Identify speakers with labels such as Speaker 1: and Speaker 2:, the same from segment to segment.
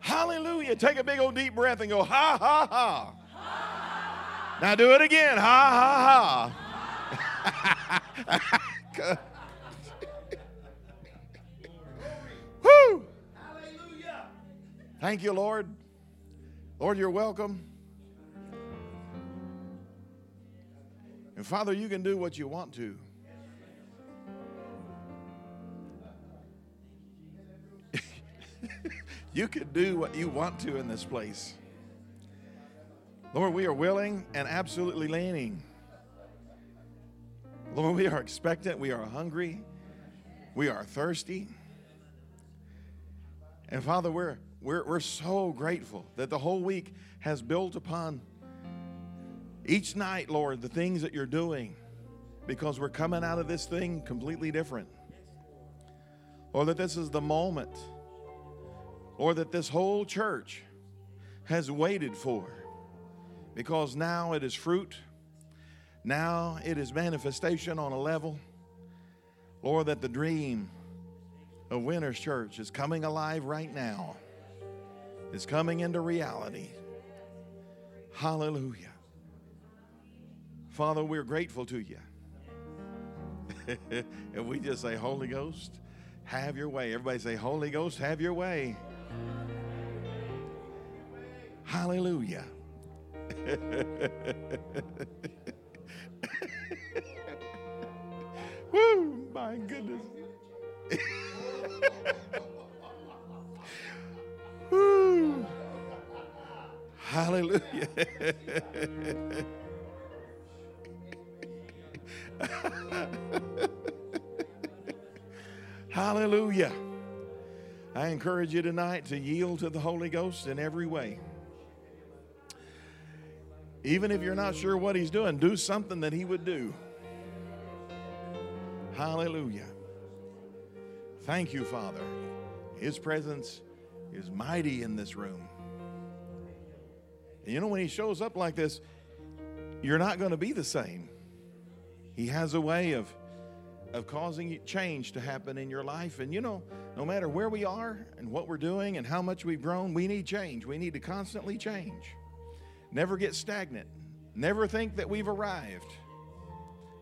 Speaker 1: Hallelujah. Take a big old deep breath and go, ha, ha, ha. Now do it again. Ha, ha, ha. Woo. Thank you, Lord. Lord, you're welcome. And Father, you can do what you want to. You could do what you want to in this place. Lord, we are willing and absolutely leaning. Lord, we are expectant, we are hungry, we are thirsty. And Father, we're, we're, we're so grateful that the whole week has built upon each night, Lord, the things that you're doing because we're coming out of this thing completely different. Lord, that this is the moment, Lord, that this whole church has waited for because now it is fruit. Now it is manifestation on a level. Lord, that the dream of Winners Church is coming alive right now, is coming into reality. Hallelujah. Father, we're grateful to you. and we just say, Holy Ghost, have your way. Everybody say, Holy Ghost, have your way. Hallelujah. Woo, my goodness. Woo. Hallelujah. Hallelujah. I encourage you tonight to yield to the Holy Ghost in every way. Even if you're not sure what He's doing, do something that He would do. Hallelujah. Thank you, Father. His presence is mighty in this room. And you know, when He shows up like this, you're not going to be the same. He has a way of, of causing change to happen in your life. And you know, no matter where we are and what we're doing and how much we've grown, we need change. We need to constantly change. Never get stagnant. Never think that we've arrived.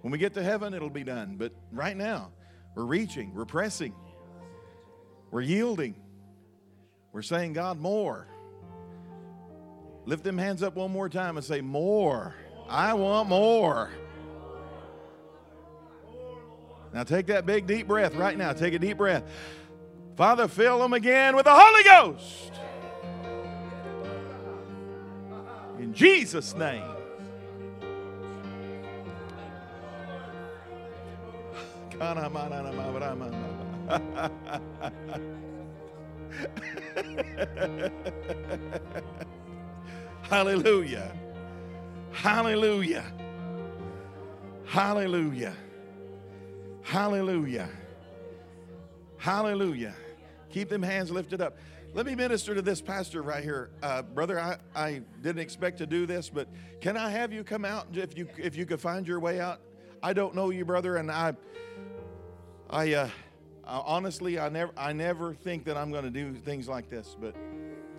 Speaker 1: When we get to heaven, it'll be done. But right now, we're reaching, we're pressing, we're yielding. We're saying, God, more. Lift them hands up one more time and say, More. I want more. Now take that big deep breath right now. Take a deep breath. Father, fill them again with the Holy Ghost. In Jesus' name. Hallelujah. Hallelujah. Hallelujah. Hallelujah. Hallelujah. Keep them hands lifted up. Let me minister to this pastor right here. Uh, brother, I, I didn't expect to do this, but can I have you come out if you if you could find your way out? I don't know you, brother, and I I uh, honestly I never I never think that I'm going to do things like this, but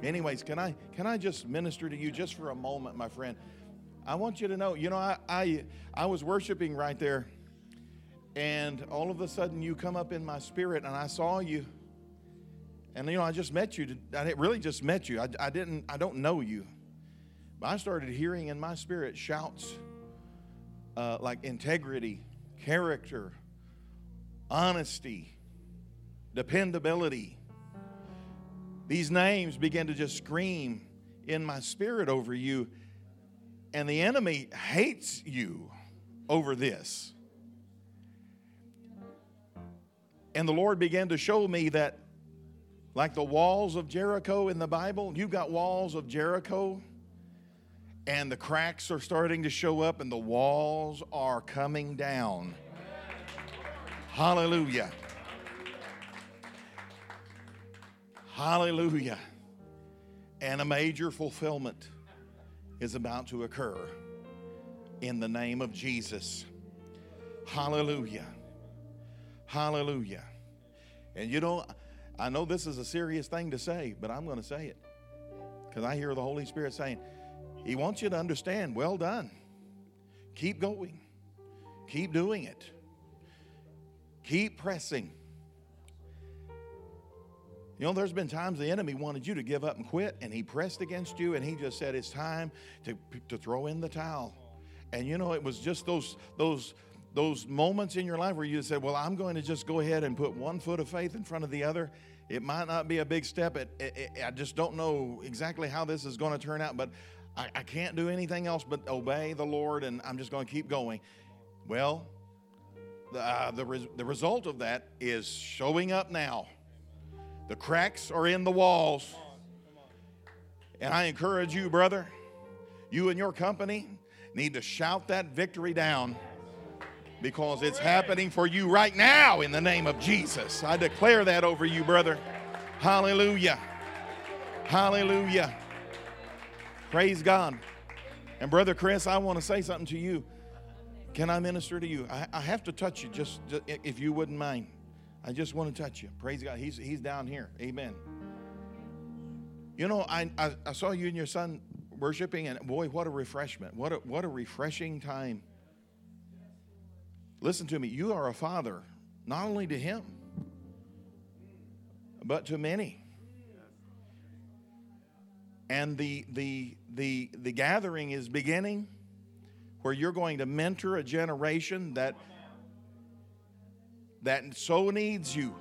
Speaker 1: anyways, can I can I just minister to you just for a moment, my friend? I want you to know, you know, I I, I was worshiping right there and all of a sudden you come up in my spirit and I saw you. And you know, I just met you. I really just met you. I, I didn't, I don't know you. But I started hearing in my spirit shouts uh, like integrity, character, honesty, dependability. These names began to just scream in my spirit over you. And the enemy hates you over this. And the Lord began to show me that, like the walls of Jericho in the Bible, you've got walls of Jericho, and the cracks are starting to show up, and the walls are coming down. Hallelujah. Hallelujah. And a major fulfillment is about to occur in the name of Jesus. Hallelujah. Hallelujah. And you know, I know this is a serious thing to say, but I'm going to say it because I hear the Holy Spirit saying, He wants you to understand, well done. Keep going, keep doing it, keep pressing. You know, there's been times the enemy wanted you to give up and quit, and he pressed against you, and he just said, It's time to, to throw in the towel. And you know, it was just those, those, those moments in your life where you said, Well, I'm going to just go ahead and put one foot of faith in front of the other. It might not be a big step. It, it, it, I just don't know exactly how this is going to turn out, but I, I can't do anything else but obey the Lord, and I'm just going to keep going. Well, the, uh, the, res- the result of that is showing up now. The cracks are in the walls. And I encourage you, brother, you and your company need to shout that victory down because it's happening for you right now in the name of Jesus. I declare that over you, brother. Hallelujah. Hallelujah. Praise God. And Brother Chris, I want to say something to you. Can I minister to you? I, I have to touch you, just, just if you wouldn't mind. I just want to touch you. Praise God. He's, he's down here. Amen. You know, I, I, I, saw you and your son worshiping, and boy, what a refreshment. What a, what a refreshing time. Listen to me. You are a father, not only to him, but to many. And the, the, the, the gathering is beginning where you're going to mentor a generation that that so needs you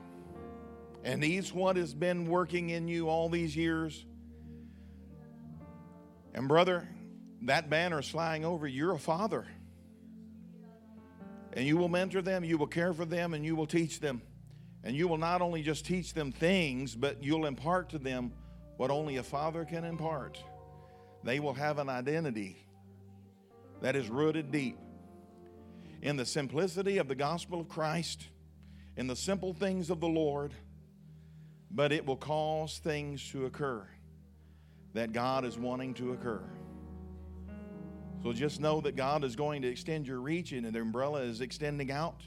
Speaker 1: and needs what has been working in you all these years. And, brother, that banner is flying over. You're a father. And you will mentor them, you will care for them, and you will teach them. And you will not only just teach them things, but you'll impart to them what only a father can impart. They will have an identity that is rooted deep in the simplicity of the gospel of Christ in the simple things of the Lord, but it will cause things to occur that God is wanting to occur. So just know that God is going to extend your reach, and the umbrella is extending out,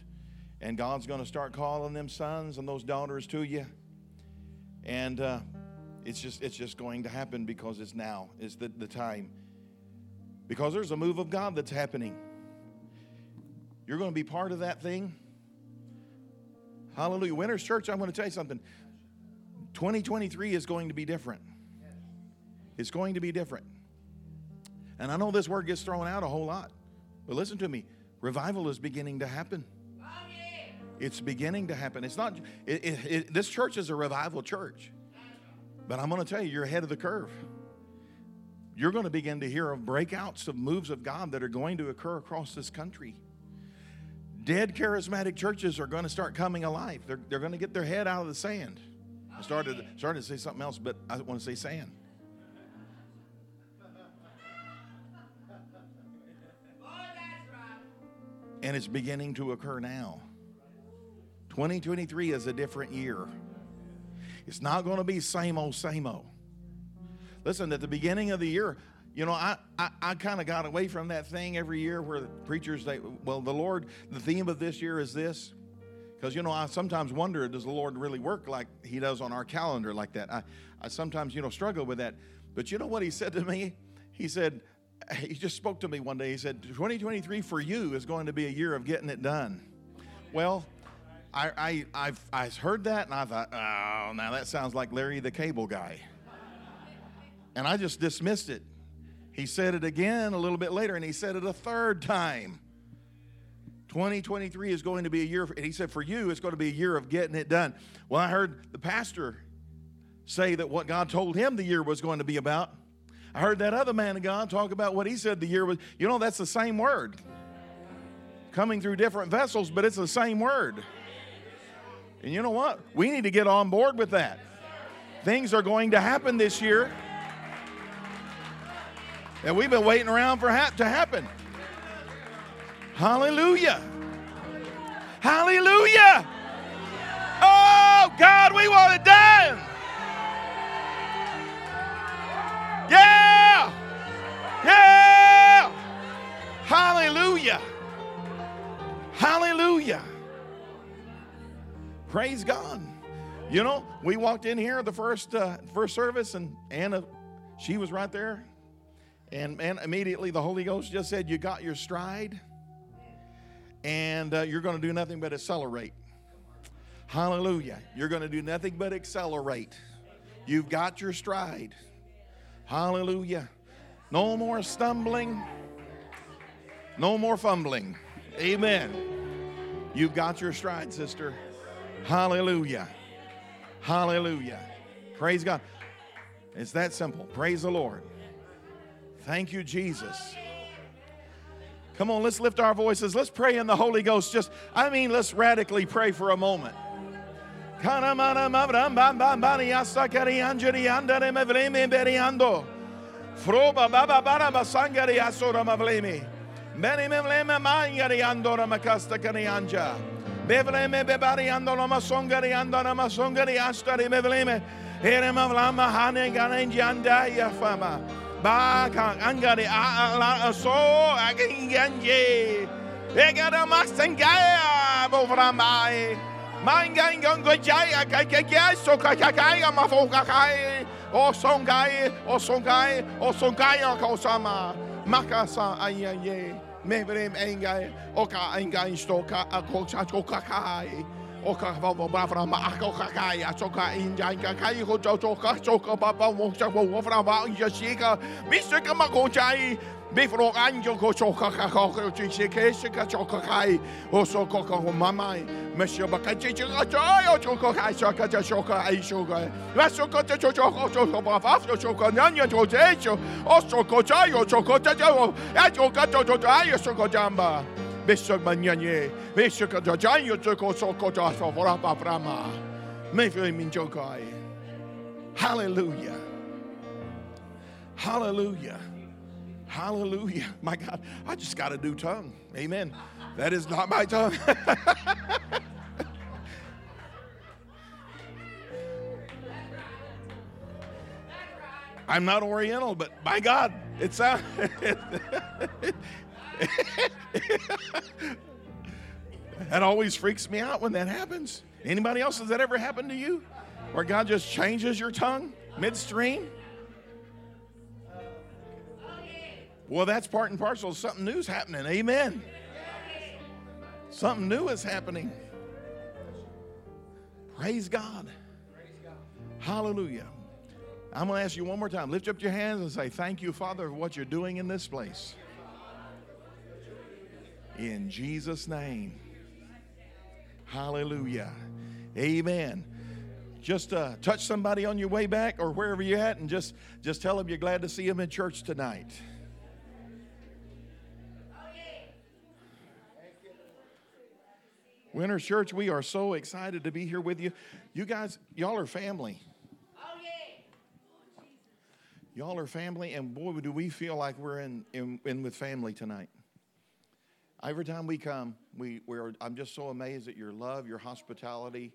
Speaker 1: and God's going to start calling them sons and those daughters to you. And uh, it's just it's just going to happen because it's now is the, the time. Because there's a move of God that's happening. You're going to be part of that thing. Hallelujah. Winners Church, I'm going to tell you something. 2023 is going to be different. It's going to be different. And I know this word gets thrown out a whole lot, but listen to me revival is beginning to happen. It's beginning to happen. It's not, it, it, it, this church is a revival church. But I'm going to tell you, you're ahead of the curve. You're going to begin to hear of breakouts of moves of God that are going to occur across this country dead charismatic churches are going to start coming alive. They're, they're going to get their head out of the sand. I started, started to say something else, but I want to say sand. And it's beginning to occur now. 2023 is a different year. It's not going to be same old, same old. Listen, at the beginning of the year, you know, I, I, I kind of got away from that thing every year where the preachers, they, well, the Lord, the theme of this year is this. Because, you know, I sometimes wonder, does the Lord really work like He does on our calendar like that? I, I sometimes, you know, struggle with that. But you know what He said to me? He said, He just spoke to me one day. He said, 2023 for you is going to be a year of getting it done. Well, I, I, I've, I heard that and I thought, oh, now that sounds like Larry the Cable Guy. And I just dismissed it. He said it again a little bit later, and he said it a third time. 2023 is going to be a year, and he said, for you, it's going to be a year of getting it done. Well, I heard the pastor say that what God told him the year was going to be about. I heard that other man of God talk about what he said the year was. You know, that's the same word. Coming through different vessels, but it's the same word. And you know what? We need to get on board with that. Things are going to happen this year that we've been waiting around for ha- to happen. Hallelujah. Hallelujah. Oh, God, we want it done. Hallelujah. Praise God. You know, we walked in here the first uh, first service, and Anna, she was right there, and and immediately the Holy Ghost just said, "You got your stride, and uh, you're going to do nothing but accelerate." Hallelujah! You're going to do nothing but accelerate. You've got your stride. Hallelujah! No more stumbling. No more fumbling. Amen. You've got your stride, sister. Hallelujah. Hallelujah. Praise God. It's that simple. Praise the Lord. Thank you, Jesus. Come on, let's lift our voices. Let's pray in the Holy Ghost. Just, I mean, let's radically pray for a moment. Bevleme astari fama. A so bovramai. Mafokakai. O songai, o songai, o songai o kosama. Makasa ayaye. Mevrem engai, oka engai stoka akocha kokakai. Oka vavo bavra ma akokakai, asoka injai kakai ho choka choka papa mo chavo vavra ma yashika. Mr. Kamakochai. Bifro anjo ko choka ka ko ko chi chi ke shi ka choka kai. O so ko ko mamai mesho ba ka chi chi ka choi o choka kai so ka cha choka ai so ga ma so ko cha choka ko choka ba fa so choka nyan nyan cho che cho. O so ko cha yo choka cha cha o ya choka cho cho ai so ko jamba besho ba nyan ye besho ka cha cha yo choka so ko cha so fora pa prama me fe min chokai hallelujah. Hallelujah Hallelujah. My God, I just got a new tongue. Amen. That is not my tongue. I'm not Oriental, but my God, it's a. that always freaks me out when that happens. Anybody else, has that ever happened to you? Where God just changes your tongue midstream? Well, that's part and parcel. Something new is happening. Amen. Something new is happening. Praise God. Hallelujah. I'm going to ask you one more time. Lift up your hands and say, Thank you, Father, for what you're doing in this place. In Jesus' name. Hallelujah. Amen. Just uh, touch somebody on your way back or wherever you're at and just, just tell them you're glad to see them in church tonight. Winners Church, we are so excited to be here with you. You guys, y'all are family. Y'all are family, and boy, do we feel like we're in, in, in with family tonight. Every time we come, we, we're, I'm just so amazed at your love, your hospitality.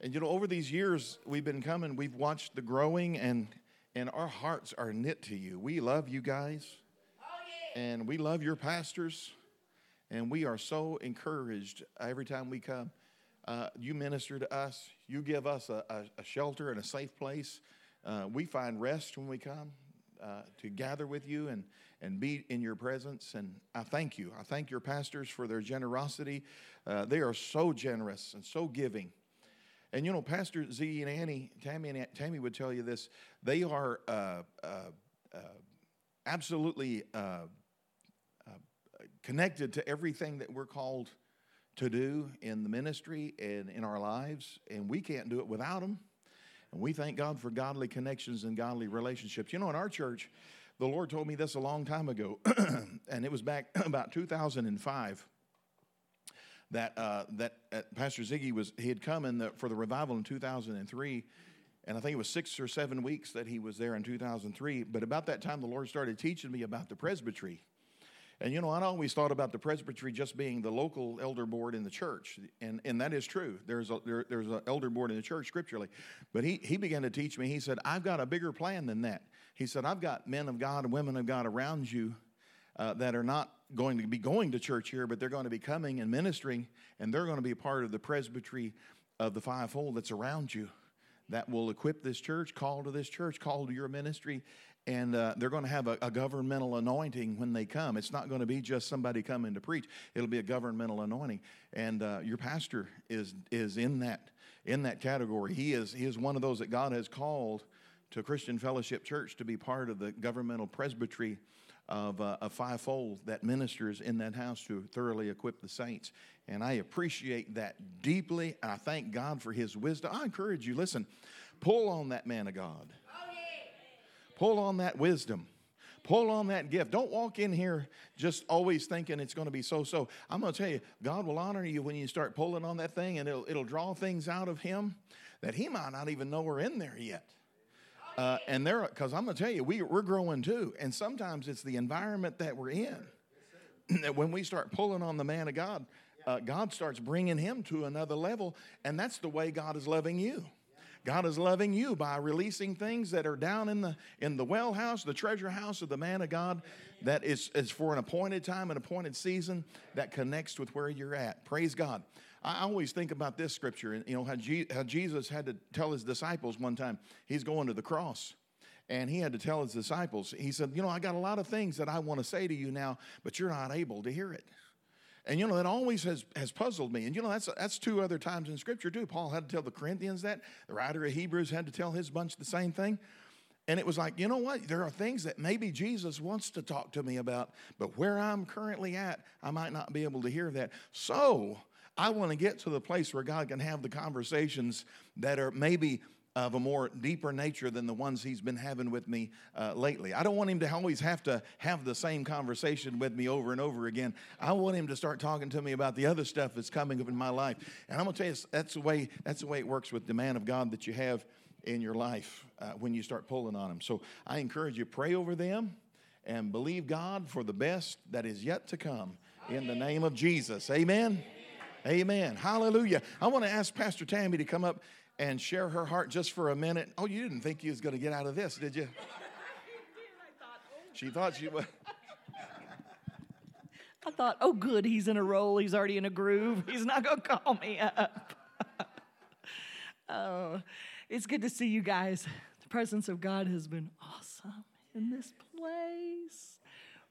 Speaker 1: And you know, over these years we've been coming, we've watched the growing, and, and our hearts are knit to you. We love you guys, oh, and we love your pastors. And we are so encouraged every time we come. Uh, you minister to us, you give us a, a, a shelter and a safe place. Uh, we find rest when we come uh, to gather with you and, and be in your presence. And I thank you. I thank your pastors for their generosity. Uh, they are so generous and so giving. And you know, Pastor Z and Annie, Tammy and Tammy would tell you this. They are uh, uh, absolutely connected to everything that we're called to do in the ministry and in our lives, and we can't do it without them. And we thank God for godly connections and godly relationships. You know, in our church, the Lord told me this a long time ago, and it was back about 2005 that uh, that uh, Pastor Ziggy was he had come in the, for the revival in 2003, and I think it was six or seven weeks that he was there in 2003. But about that time, the Lord started teaching me about the presbytery and you know, I always thought about the presbytery just being the local elder board in the church, and, and that is true. There's a there, there's an elder board in the church scripturally, but he he began to teach me. He said, "I've got a bigger plan than that." He said, "I've got men of God and women of God around you uh, that are not going to be going to church here, but they're going to be coming and ministering, and they're going to be part of the presbytery of the fivefold that's around you that will equip this church, call to this church, call to your ministry, and uh, they're going to have a, a, governmental anointing when they come. It's not going to be just somebody coming to preach; it'll be a governmental anointing. And uh, your pastor is is in that in that category. He is he is one of those that God has called to Christian Fellowship Church to be part of the governmental presbytery of uh, a fivefold that ministers in that house to thoroughly equip the saints. And I appreciate that deeply. I thank God for his wisdom. I encourage you, listen, pull on that man of God. Pull on that wisdom. Pull on that gift. Don't walk in here just always thinking it's going to be so so. I'm going to tell you, God will honor you when you start pulling on that thing and it'll, it'll draw things out of him that he might not even know are in there yet. Uh, and there, because I'm going to tell you, we, we're growing too. And sometimes it's the environment that we're in that when we start pulling on the man of God, uh, God starts bringing him to another level. And that's the way God is loving you. God is loving you by releasing things that are down in the in the well house, the treasure house of the man of God, that is, is for an appointed time, an appointed season that connects with where you're at. Praise God. I always think about this scripture, and you know how, how Jesus had to tell his disciples one time he's going to the cross, and he had to tell his disciples. He said, "You know, I got a lot of things that I want to say to you now, but you're not able to hear it." And you know that always has, has puzzled me. And you know that's that's two other times in Scripture too. Paul had to tell the Corinthians that. The writer of Hebrews had to tell his bunch the same thing. And it was like, you know what? There are things that maybe Jesus wants to talk to me about, but where I'm currently at, I might not be able to hear that. So I want to get to the place where God can have the conversations that are maybe of a more deeper nature than the ones he's been having with me uh, lately. I don't want him to always have to have the same conversation with me over and over again. I want him to start talking to me about the other stuff that's coming up in my life. And I'm going to tell you, that's the way that's the way it works with the man of God that you have in your life uh, when you start pulling on him. So I encourage you pray over them and believe God for the best that is yet to come in the name of Jesus. Amen. Amen. Hallelujah. I want to ask Pastor Tammy to come up and share her heart just for a minute. Oh, you didn't think you was going to get out of this, did you? She thought she was.
Speaker 2: I thought, oh, good, he's in a roll. He's already in a groove. He's not going to call me up. oh, it's good to see you guys. The presence of God has been awesome in this place.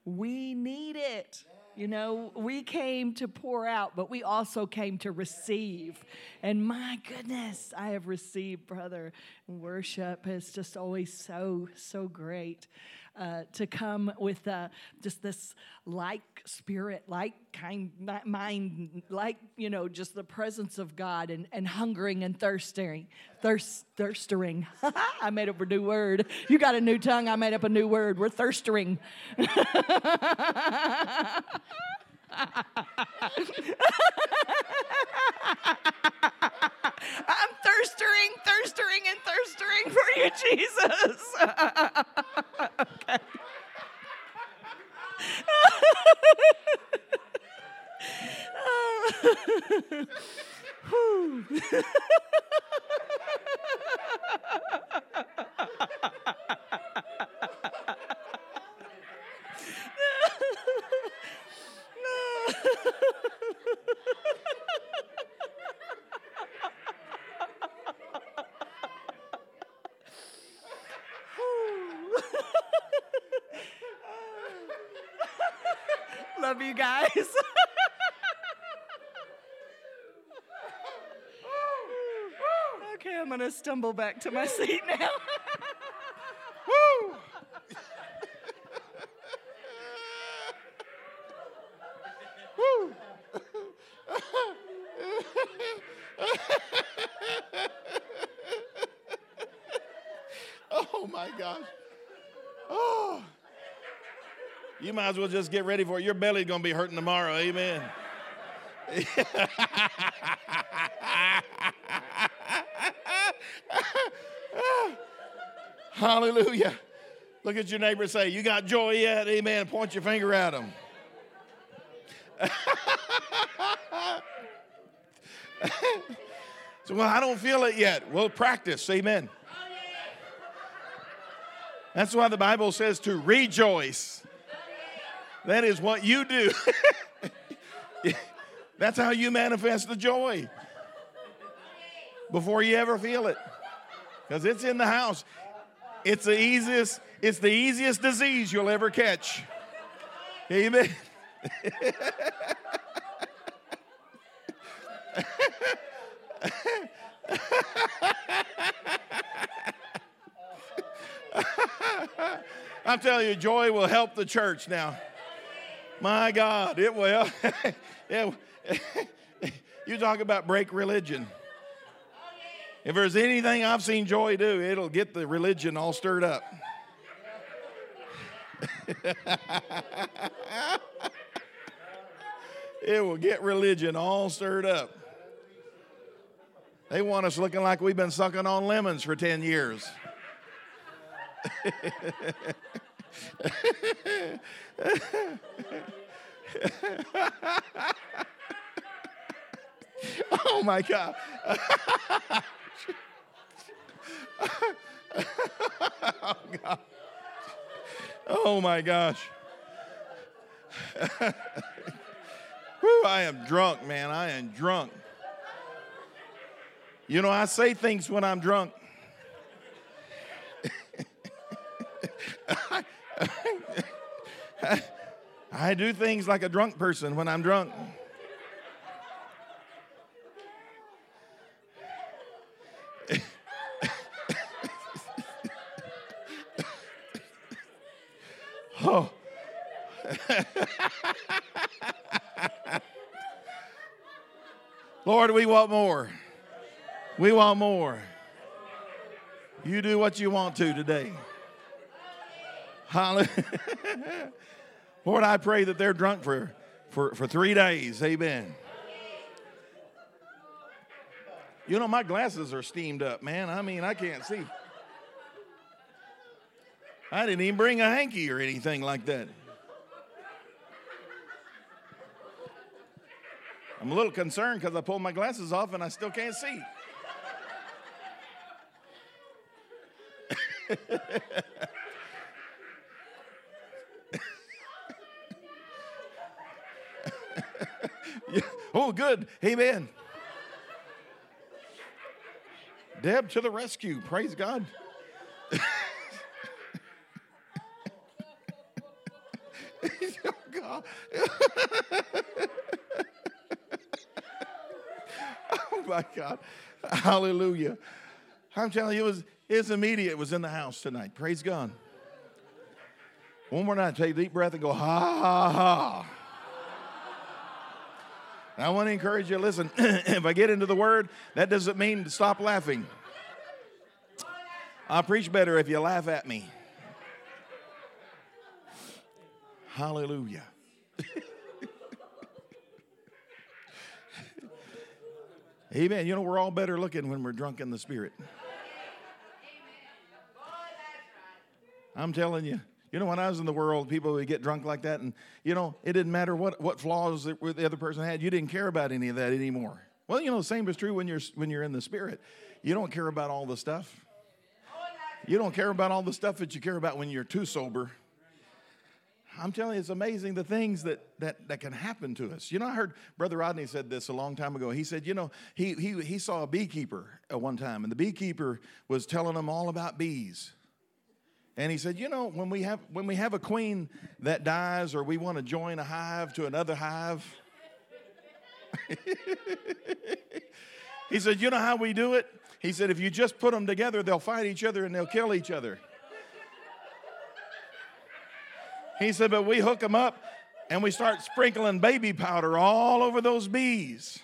Speaker 2: We need it. You know, we came to pour out, but we also came to receive. And my goodness, I have received, brother. Worship is just always so, so great uh, to come with uh, just this like spirit, like kind mind, like, you know, just the presence of God and, and hungering and thirsting. Thirst, thirsting. I made up a new word. You got a new tongue. I made up a new word. We're thirsting. Thirsting, and thirsting for you, Jesus. guys. okay, I'm going to stumble back to my seat now.
Speaker 1: oh my gosh. Oh. You might as well just get ready for it. Your belly's going to be hurting tomorrow. Amen. Hallelujah. Look at your neighbor say, You got joy yet? Amen. Point your finger at him. so, well, I don't feel it yet. We'll practice. Amen. That's why the Bible says to rejoice. That is what you do. That's how you manifest the joy. before you ever feel it. Because it's in the house. It's the easiest, it's the easiest disease you'll ever catch. Amen. I'm telling you, joy will help the church now. My God, it will. yeah. you talk about break religion. If there's anything I've seen joy do, it'll get the religion all stirred up. it will get religion all stirred up. They want us looking like we've been sucking on lemons for 10 years. oh my God. oh, God. oh my gosh. Whew, I am drunk, man. I am drunk. You know, I say things when I'm drunk. do things like a drunk person when I'm drunk. oh. Lord, we want more. We want more. You do what you want to today. Hallelujah. Lord, I pray that they're drunk for, for, for three days. Amen. You know, my glasses are steamed up, man. I mean, I can't see. I didn't even bring a hanky or anything like that. I'm a little concerned because I pulled my glasses off and I still can't see. oh, good. Amen. Deb to the rescue. Praise God. oh, God. oh, my God. Hallelujah. I'm telling you, it was, his immediate was in the house tonight. Praise God. One more night, take a deep breath and go, ha, ha, ha. I want to encourage you listen, if I get into the word, that doesn't mean to stop laughing. I'll preach better if you laugh at me. Hallelujah. Amen. You know, we're all better looking when we're drunk in the spirit. I'm telling you. You know, when I was in the world, people would get drunk like that, and you know, it didn't matter what, what flaws that the other person had. You didn't care about any of that anymore. Well, you know, the same is true when you're when you're in the spirit. You don't care about all the stuff. You don't care about all the stuff that you care about when you're too sober. I'm telling you, it's amazing the things that, that, that can happen to us. You know, I heard Brother Rodney said this a long time ago. He said, you know, he, he, he saw a beekeeper at one time, and the beekeeper was telling him all about bees. And he said, you know, when we have when we have a queen that dies or we want to join a hive to another hive, he said, you know how we do it? He said, if you just put them together, they'll fight each other and they'll kill each other. He said, but we hook them up and we start sprinkling baby powder all over those bees.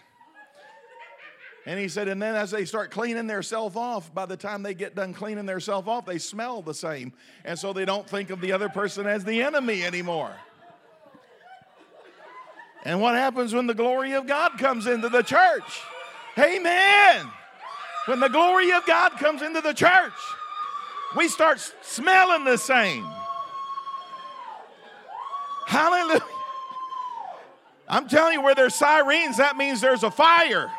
Speaker 1: And he said, and then as they start cleaning themselves off, by the time they get done cleaning themselves off, they smell the same. And so they don't think of the other person as the enemy anymore. And what happens when the glory of God comes into the church? Amen. When the glory of God comes into the church, we start smelling the same. Hallelujah. I'm telling you, where there's sirens, that means there's a fire.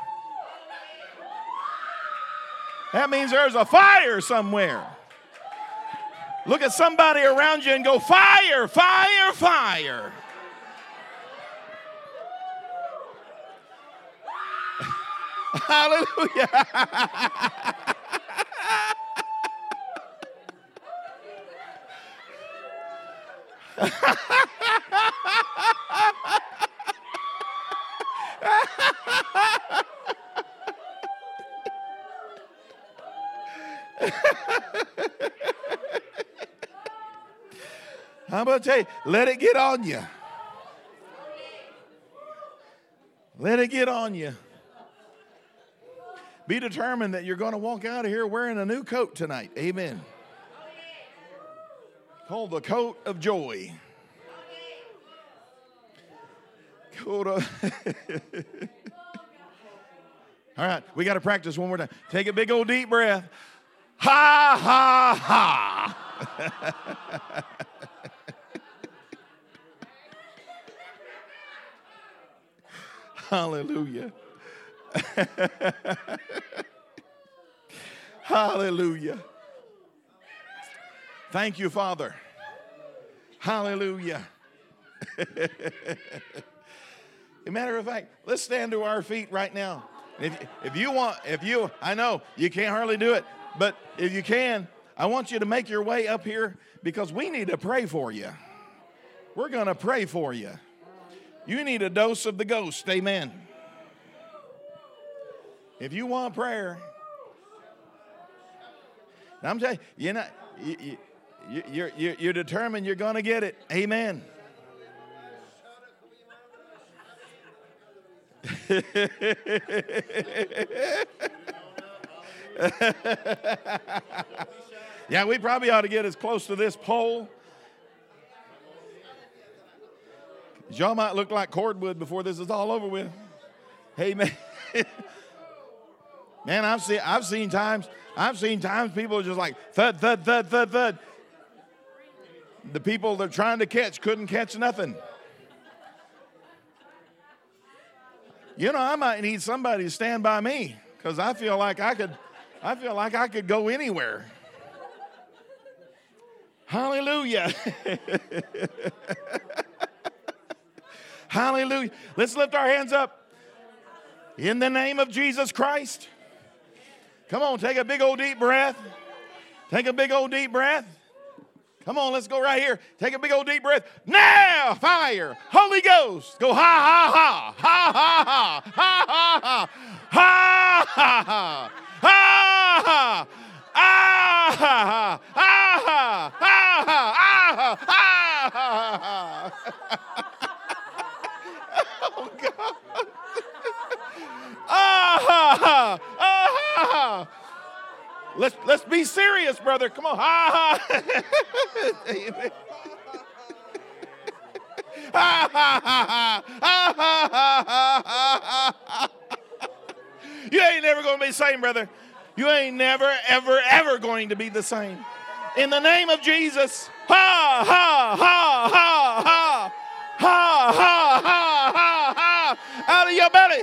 Speaker 1: That means there's a fire somewhere. Look at somebody around you and go, Fire, fire, fire. Hallelujah. I'm going to tell you, let it get on you. Let it get on you. Be determined that you're going to walk out of here wearing a new coat tonight. Amen. Called the coat of joy. Coat of. All right, we got to practice one more time. Take a big old deep breath. Ha, ha, ha. Hallelujah. Hallelujah. Thank you, Father. Hallelujah. A matter of fact, let's stand to our feet right now. If, if you want, if you, I know you can't hardly do it, but if you can, I want you to make your way up here because we need to pray for you. We're going to pray for you. You need a dose of the ghost. Amen. If you want prayer, I'm telling you, you're not, you, you, you're, you're, you're determined you're going to get it. Amen. yeah, we probably ought to get as close to this pole Y'all might look like cordwood before this is all over with. Hey man. man, I've seen I've seen times, I've seen times people are just like thud, thud, thud, thud, thud. The people they're trying to catch couldn't catch nothing. You know, I might need somebody to stand by me because I feel like I could, I feel like I could go anywhere. Hallelujah. Hallelujah. Let's lift our hands up in the name of Jesus Christ. Come on, take a big old deep breath. Take a big old deep breath. Come on, let's go right here. Take a big old deep breath. Now, fire, Holy Ghost. Go ha ha ha, ha ha ha, ha ha ha, ha ha ha, ha ha. Ha ha ah ha ah ha ah ha ah ha Oh God. Ah, ah, Let's let's be serious, brother. Come on. Ah, Amen. you ain't never going to be the same, brother. You ain't never, ever, ever going to be the same. In the name of Jesus. Ha, ha, ha, ha, ha. Ha, ha, ha, ha, ha. Out of your belly.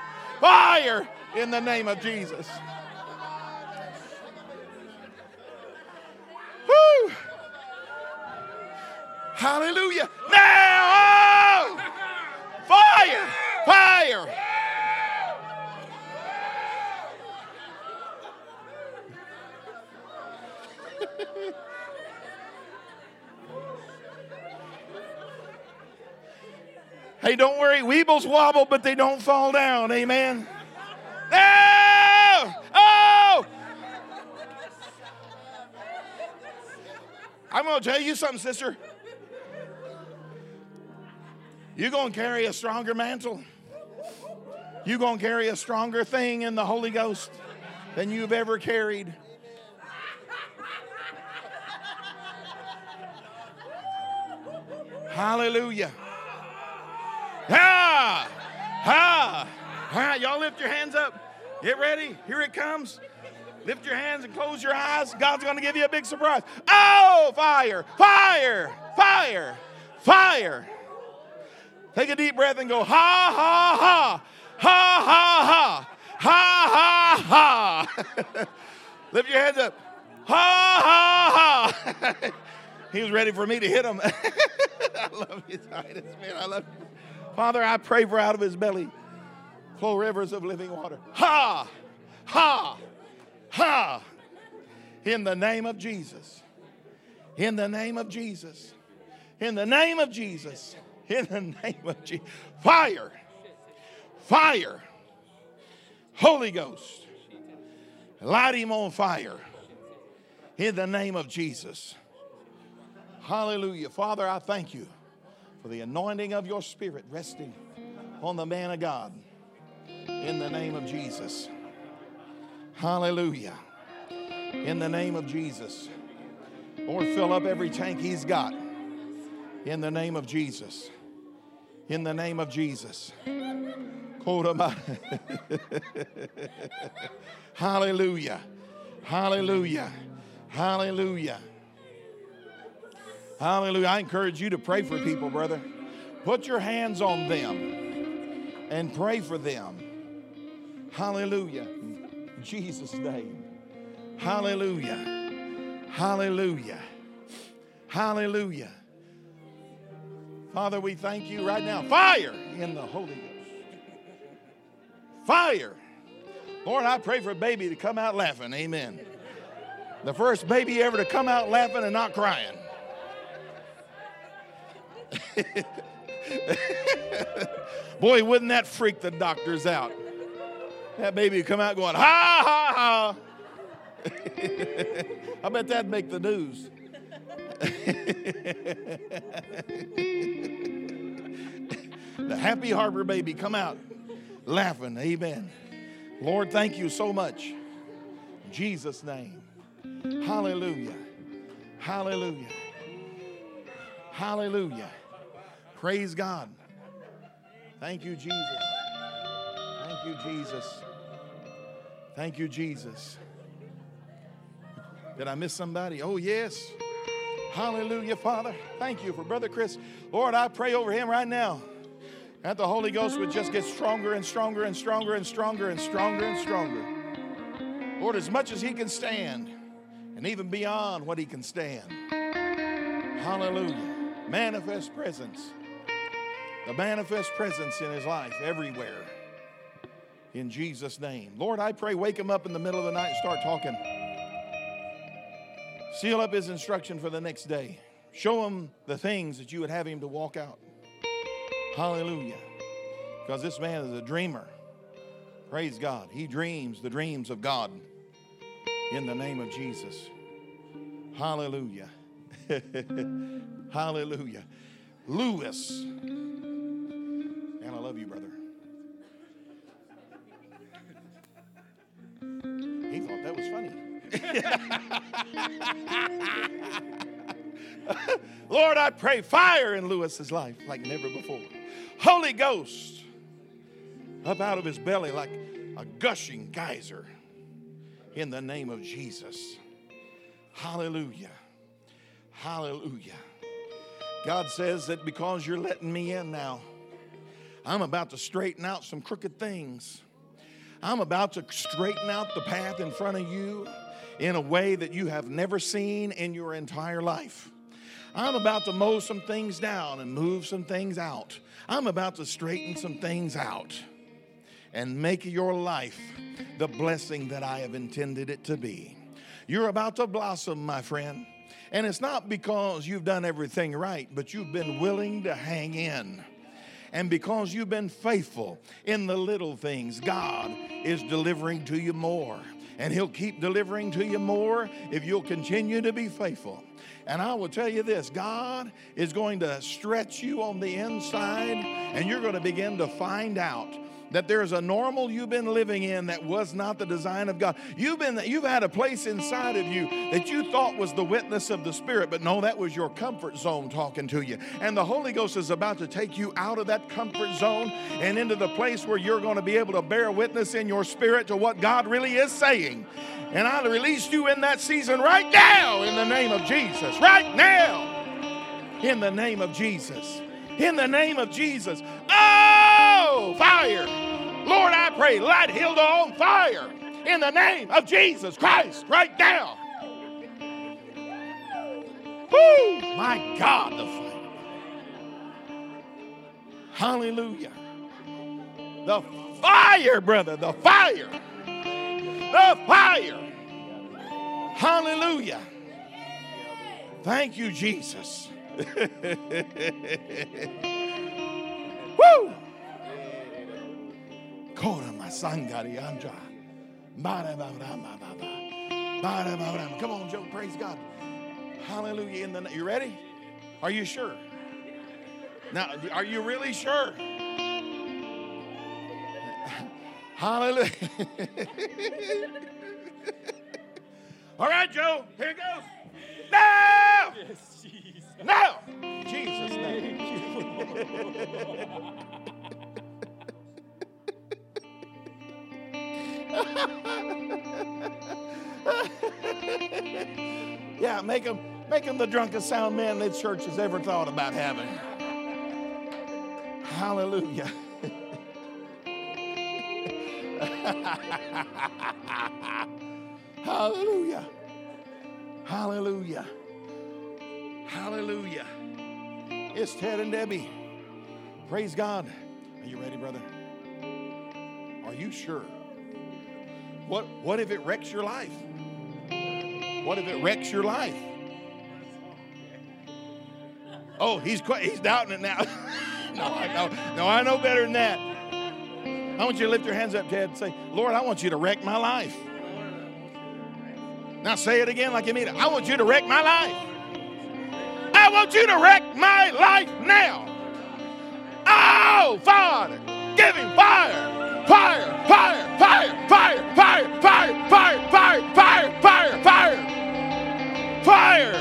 Speaker 1: Fire in the name of Jesus. Woo! Hallelujah. Now, oh! fire, fire. Hey, don't worry, weebles wobble, but they don't fall down. Amen. Oh! Oh! I'm going to tell you something, sister. You're going to carry a stronger mantle. You're going to carry a stronger thing in the Holy Ghost than you've ever carried. Hallelujah. Ha! Ha! Ha! Y'all lift your hands up. Get ready. Here it comes. Lift your hands and close your eyes. God's going to give you a big surprise. Oh, fire, fire, fire, fire. Take a deep breath and go, ha, ha, ha, ha, ha, ha, ha, ha, ha. Lift your hands up. Ha, ha, ha. he was ready for me to hit him. I love you, Titus, man. I love you. Father, I pray for out of his belly flow rivers of living water. Ha, ha, ha. In the name of Jesus. In the name of Jesus. In the name of Jesus. In the name of Jesus. Fire. Fire. Holy Ghost. Light him on fire. In the name of Jesus. Hallelujah. Father, I thank you for the anointing of your spirit resting on the man of God. In the name of Jesus. Hallelujah. In the name of Jesus. Lord, fill up every tank he's got. In the name of Jesus. In the name of Jesus. Hallelujah. Hallelujah. Hallelujah. Hallelujah. I encourage you to pray for people, brother. Put your hands on them and pray for them. Hallelujah. In Jesus' name. Hallelujah. Hallelujah. Hallelujah. Father, we thank you right now. Fire in the Holy Ghost. Fire. Lord, I pray for a baby to come out laughing. Amen. The first baby ever to come out laughing and not crying. Boy, wouldn't that freak the doctors out? That baby would come out going, ha, ha, ha. I bet that'd make the news. the happy harbor baby come out laughing. Amen. Lord, thank you so much. In Jesus' name. Hallelujah. Hallelujah. Hallelujah. Praise God. Thank you, Jesus. Thank you, Jesus. Thank you, Jesus. Did I miss somebody? Oh, yes. Hallelujah, Father. Thank you for Brother Chris. Lord, I pray over him right now that the Holy Ghost would just get stronger and stronger and stronger and stronger and stronger and stronger. Lord, as much as he can stand and even beyond what he can stand. Hallelujah. Manifest presence. The manifest presence in his life everywhere. In Jesus' name. Lord, I pray, wake him up in the middle of the night and start talking. Seal up his instruction for the next day. Show him the things that you would have him to walk out. Hallelujah. Because this man is a dreamer. Praise God. He dreams the dreams of God in the name of Jesus. Hallelujah. Hallelujah. Lewis. Love you, brother. He thought that was funny. Lord, I pray fire in Lewis's life like never before. Holy Ghost up out of his belly like a gushing geyser in the name of Jesus. Hallelujah. Hallelujah. God says that because you're letting me in now, I'm about to straighten out some crooked things. I'm about to straighten out the path in front of you in a way that you have never seen in your entire life. I'm about to mow some things down and move some things out. I'm about to straighten some things out and make your life the blessing that I have intended it to be. You're about to blossom, my friend. And it's not because you've done everything right, but you've been willing to hang in. And because you've been faithful in the little things, God is delivering to you more. And He'll keep delivering to you more if you'll continue to be faithful. And I will tell you this God is going to stretch you on the inside, and you're going to begin to find out that there's a normal you've been living in that was not the design of God. You've been you've had a place inside of you that you thought was the witness of the Spirit, but no, that was your comfort zone talking to you. And the Holy Ghost is about to take you out of that comfort zone and into the place where you're going to be able to bear witness in your spirit to what God really is saying. And I release you in that season right now in the name of Jesus. Right now. In the name of Jesus. In the name of Jesus. Oh, fire. Lord, I pray, light Hilda on fire. In the name of Jesus Christ, right now. Woo! My God, the fire. Hallelujah. The fire, brother, the fire. The fire. Hallelujah. Thank you, Jesus. Come on, Joe. Praise God. Hallelujah. In the you ready? Are you sure? Now, are you really sure? Hallelujah. All right, Joe. Here it goes. Now. Yes, Jesus. Now. Jesus' name. yeah, make him, make him the drunkest sound man this church has ever thought about having. Hallelujah. Hallelujah. Hallelujah. Hallelujah. It's Ted and Debbie. Praise God. Are you ready, brother? Are you sure? What, what if it wrecks your life? What if it wrecks your life? Oh, he's quite, he's doubting it now. no, I know. No, I know better than that. I want you to lift your hands up, Ted, and say, Lord, I want you to wreck my life. Now say it again like you mean it. I want you to wreck my life. I want you to wreck my life now. Oh, Father, give him fire. Fire, fire, fire, fire, fire, fire, fire, fire, fire, fire, fire. Fire,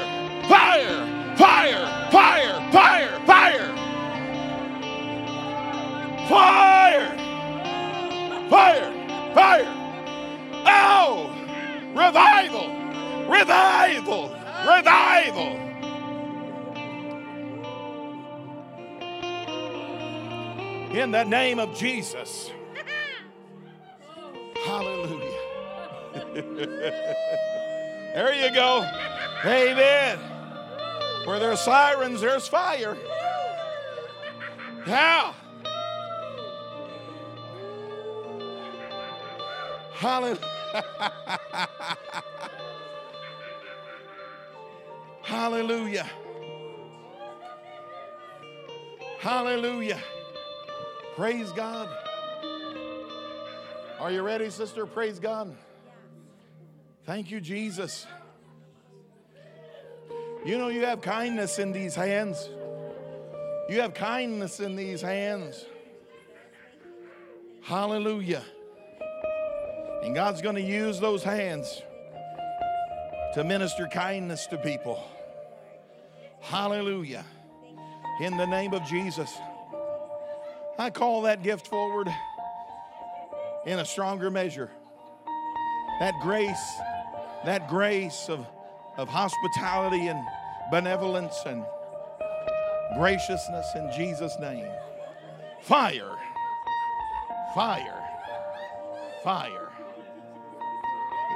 Speaker 1: fire, fire, fire, fire, fire. Fire. Fire, fire. Oh, revival, revival, revival. In the name of Jesus. there you go. Amen. Where there's sirens, there's fire. Yeah. Hallelujah. Hallelujah. Hallelujah. Praise God. Are you ready, sister? Praise God. Thank you, Jesus. You know, you have kindness in these hands. You have kindness in these hands. Hallelujah. And God's going to use those hands to minister kindness to people. Hallelujah. In the name of Jesus. I call that gift forward in a stronger measure. That grace, that grace of, of hospitality and benevolence and graciousness in Jesus' name. Fire, fire, fire.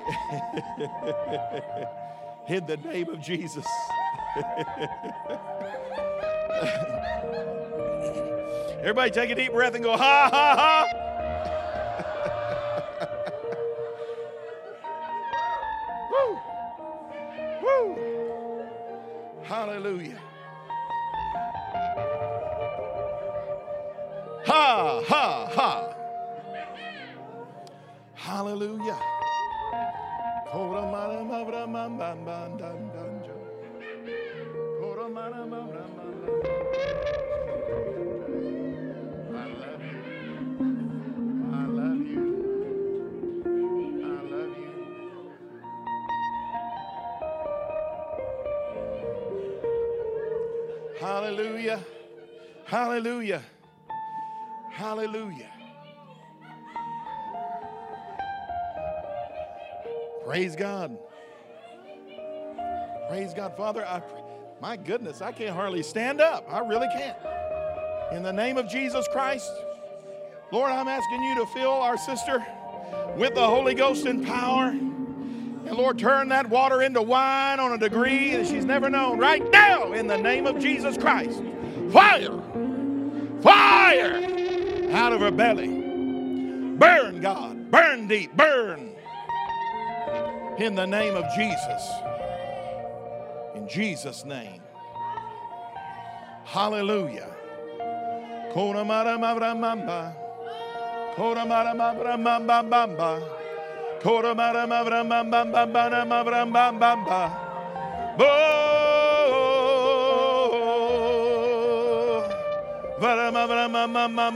Speaker 1: in the name of Jesus. Everybody take a deep breath and go, ha, ha, ha. Hallelujah. Hallelujah. Hallelujah. Praise God. Praise God. Father, I, my goodness, I can't hardly stand up. I really can't. In the name of Jesus Christ, Lord, I'm asking you to fill our sister with the Holy Ghost and power. And Lord, turn that water into wine on a degree that she's never known. Right now, in the name of Jesus Christ. Fire! Fire! Out of her belly. Burn, God. Burn deep. Burn. In the name of Jesus. In Jesus' name. Hallelujah. Kodamara Kora mabra mamba mama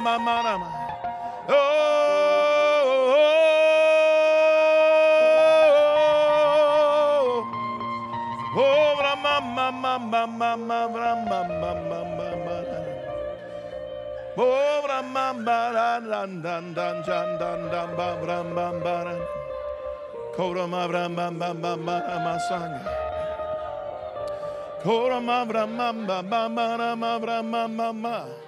Speaker 1: mabra mama mama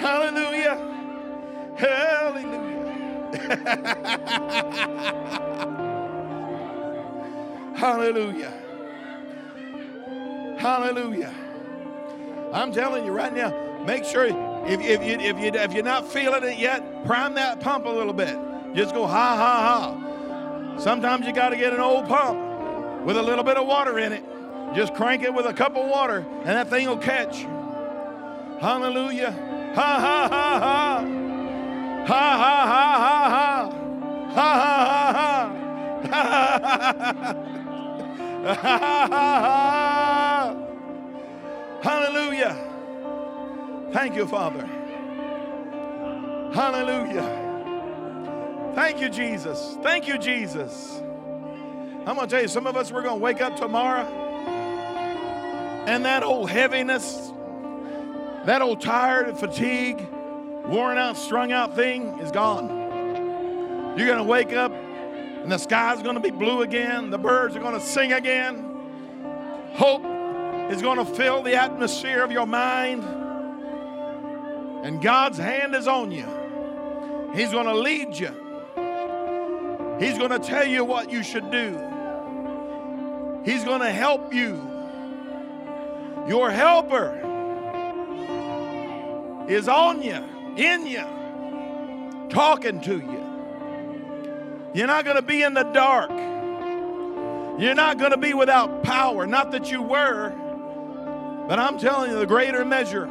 Speaker 1: Hallelujah. Hallelujah. Hallelujah. Hallelujah. I'm telling you right now, make sure if, if, you, if, you, if you're not feeling it yet, prime that pump a little bit. Just go ha, ha, ha. Sometimes you got to get an old pump with a little bit of water in it. Just crank it with a cup of water, and that thing will catch. Hallelujah. Ha, ha, ha, ha. Ha, ha, ha, ha, ha. Ha, ha, ha, ha. Hallelujah. Thank you, Father. Hallelujah. Thank you, Jesus. Thank you, Jesus. I'm going to tell you, some of us, we're going to wake up tomorrow and that old heaviness, that old tired, and fatigue, worn out, strung out thing is gone. You're going to wake up and the sky's going to be blue again. The birds are going to sing again. Hope is going to fill the atmosphere of your mind. And God's hand is on you. He's going to lead you. He's going to tell you what you should do. He's going to help you. Your helper is on you, in you, talking to you. You're not going to be in the dark. You're not going to be without power. Not that you were, but I'm telling you, the greater measure,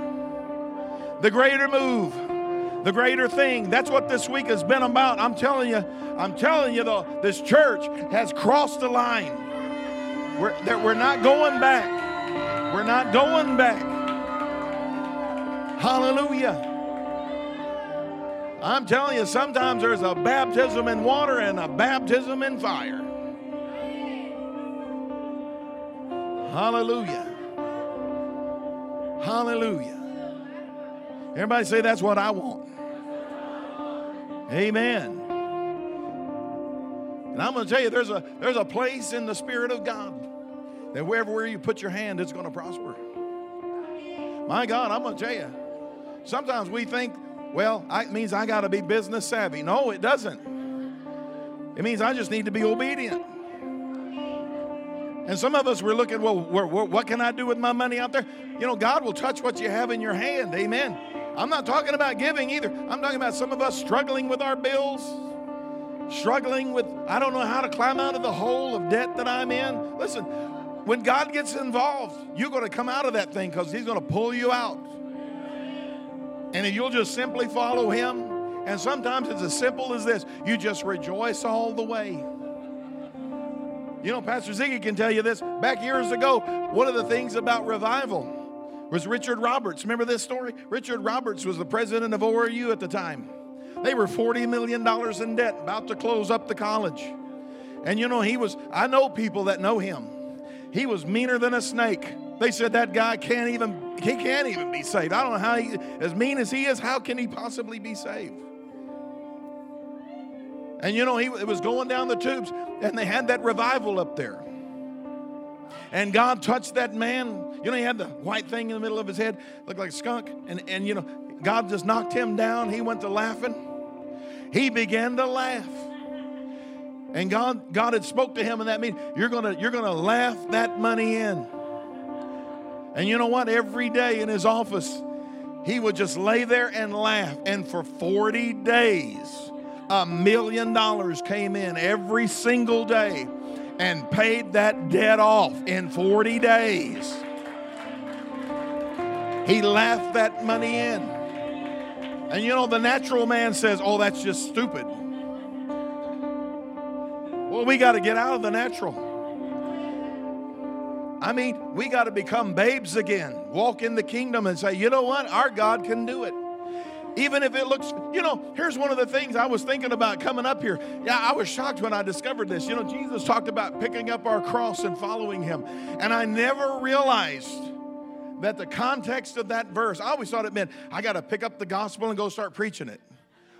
Speaker 1: the greater move, the greater thing. That's what this week has been about. I'm telling you, I'm telling you, though, this church has crossed the line. We're, that we're not going back. We're not going back. Hallelujah. I'm telling you, sometimes there's a baptism in water and a baptism in fire. Hallelujah. Hallelujah. Everybody say that's what I want. Amen. And I'm going to tell you, there's a there's a place in the Spirit of God that wherever you put your hand, it's going to prosper. My God, I'm going to tell you. Sometimes we think, well, it means I got to be business savvy. No, it doesn't. It means I just need to be obedient. And some of us we're looking, well, what can I do with my money out there? You know, God will touch what you have in your hand. Amen. I'm not talking about giving either. I'm talking about some of us struggling with our bills, struggling with, I don't know how to climb out of the hole of debt that I'm in. Listen, when God gets involved, you're going to come out of that thing because He's going to pull you out. And if you'll just simply follow Him, and sometimes it's as simple as this you just rejoice all the way. You know, Pastor Ziggy can tell you this. Back years ago, one of the things about revival was Richard Roberts. Remember this story? Richard Roberts was the president of ORU at the time. They were $40 million in debt, about to close up the college. And you know, he was, I know people that know him. He was meaner than a snake. They said that guy can't even, he can't even be saved. I don't know how he, as mean as he is, how can he possibly be saved? And you know, he it was going down the tubes, and they had that revival up there. And God touched that man. You know, he had the white thing in the middle of his head, looked like a skunk. And, and you know, God just knocked him down. He went to laughing. He began to laugh. And God, God had spoke to him in that meeting. You're gonna, you're gonna laugh that money in. And you know what? Every day in his office, he would just lay there and laugh. And for 40 days, a million dollars came in every single day and paid that debt off in 40 days. He laughed that money in. And you know, the natural man says, Oh, that's just stupid. Well, we got to get out of the natural. I mean, we got to become babes again, walk in the kingdom and say, You know what? Our God can do it. Even if it looks, you know, here's one of the things I was thinking about coming up here. Yeah, I was shocked when I discovered this. You know, Jesus talked about picking up our cross and following him. And I never realized that the context of that verse, I always thought it meant I got to pick up the gospel and go start preaching it.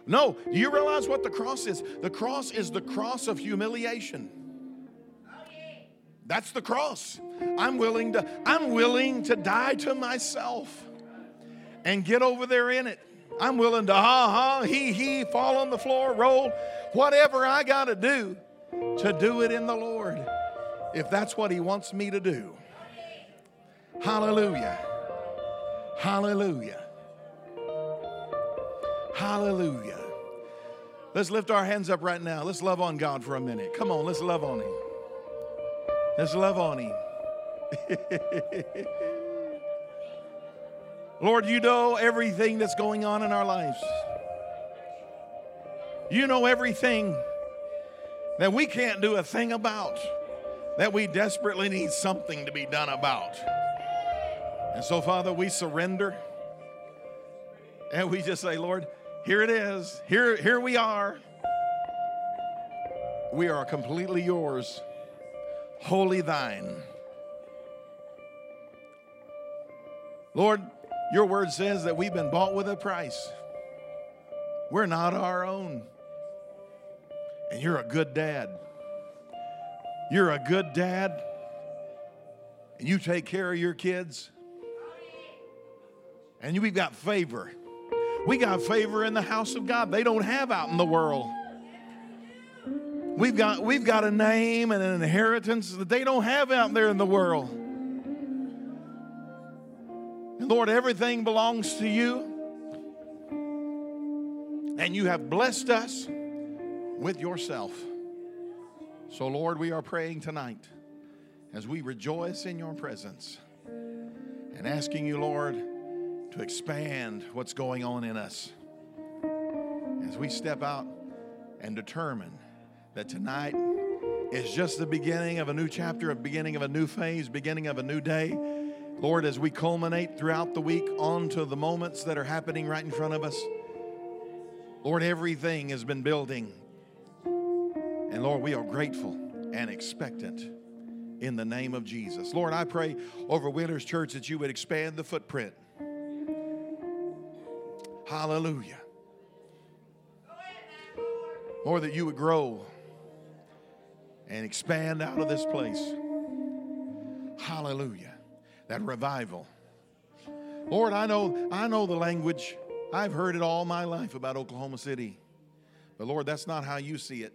Speaker 1: No, do you realize what the cross is? The cross is the cross of humiliation. That's the cross. I'm willing to I'm willing to die to myself and get over there in it. I'm willing to ha ha, he he, fall on the floor, roll, whatever I got to do to do it in the Lord if that's what he wants me to do. Hallelujah. Hallelujah. Hallelujah. Let's lift our hands up right now. Let's love on God for a minute. Come on, let's love on him. Let's love on him. Lord, you know everything that's going on in our lives. You know everything that we can't do a thing about, that we desperately need something to be done about. And so, Father, we surrender and we just say, Lord, here it is. Here, here we are. We are completely yours, wholly thine. Lord, your word says that we've been bought with a price. We're not our own. And you're a good dad. You're a good dad. And you take care of your kids. And we've got favor. We got favor in the house of God. They don't have out in the world. We've got, we've got a name and an inheritance that they don't have out there in the world. And Lord, everything belongs to you. And you have blessed us with yourself. So, Lord, we are praying tonight as we rejoice in your presence and asking you, Lord, to expand what's going on in us. As we step out and determine that tonight is just the beginning of a new chapter, a beginning of a new phase, beginning of a new day. Lord, as we culminate throughout the week onto the moments that are happening right in front of us, Lord, everything has been building. And Lord, we are grateful and expectant in the name of Jesus. Lord, I pray over Winners Church that you would expand the footprint. Hallelujah. Lord, that you would grow and expand out of this place. Hallelujah that revival. Lord, I know, I know the language. I've heard it all my life about Oklahoma City. But Lord, that's not how you see it.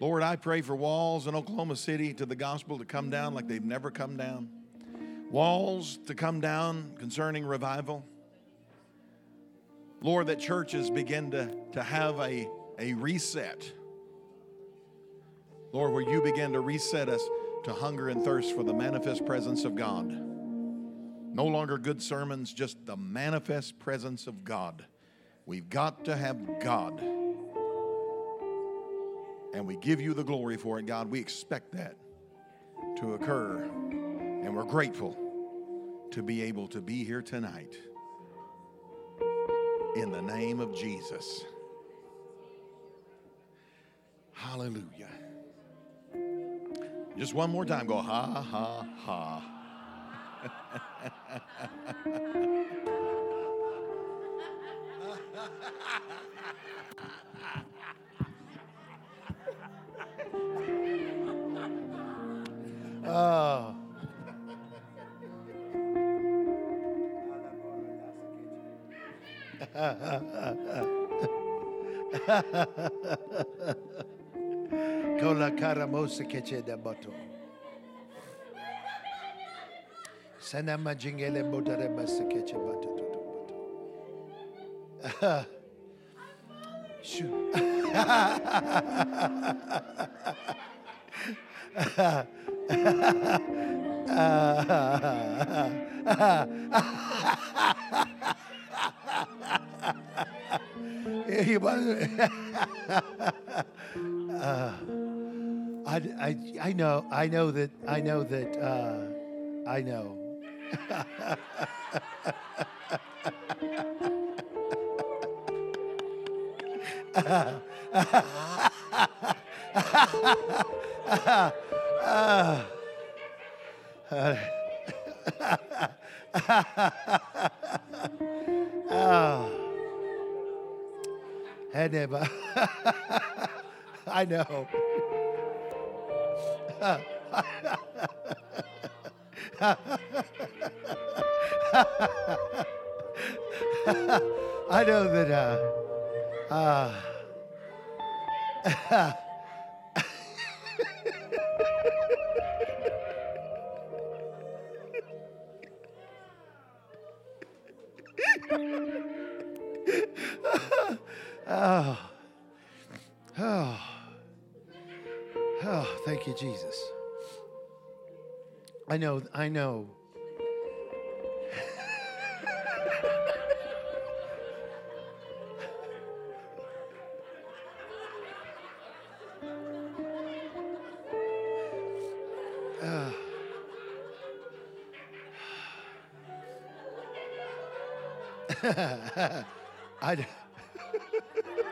Speaker 1: Lord, I pray for walls in Oklahoma City to the gospel to come down like they've never come down. Walls to come down concerning revival. Lord, that churches begin to, to have a, a reset. Lord, where you begin to reset us to hunger and thirst for the manifest presence of God. No longer good sermons, just the manifest presence of God. We've got to have God. And we give you the glory for it, God. We expect that to occur. And we're grateful to be able to be here tonight. In the name of Jesus. Hallelujah. Just one more time, go ha, ha, ha.
Speaker 3: Oh. Kola karamosa keche da bato. Sana majingele botare basa keche bato to bato. Shoo. He was- Uh, I, I, I know, I know that, I know that, uh, I know. I never. I know. I know that. Uh, uh, oh, oh, Oh, thank you, Jesus. I know, I know. I, d-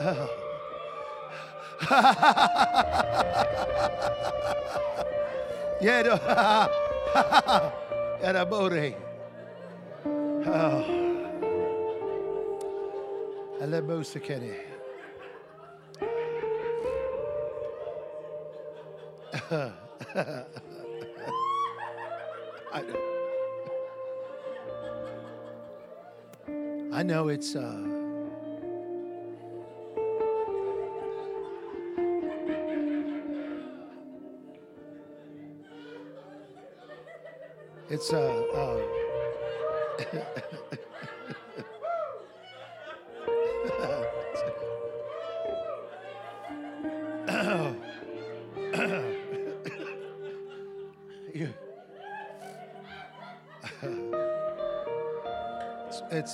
Speaker 3: yeah, no. Era bore. Oh. Alla musikere. I know. I I know it's uh it's uh, uh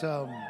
Speaker 3: um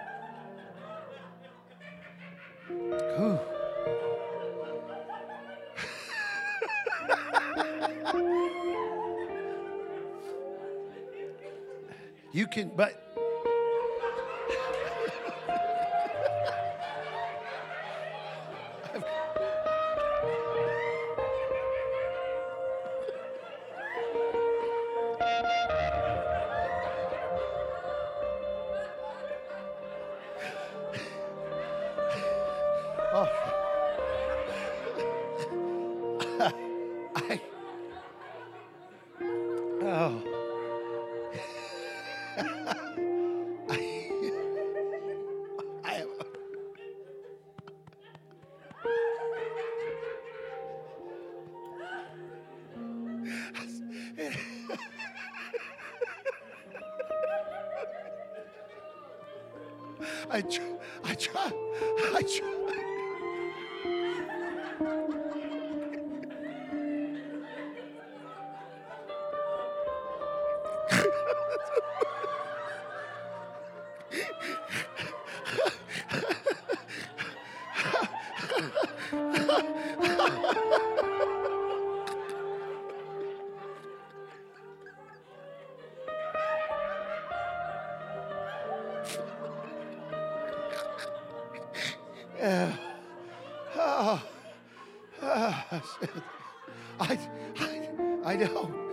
Speaker 3: I,
Speaker 1: know.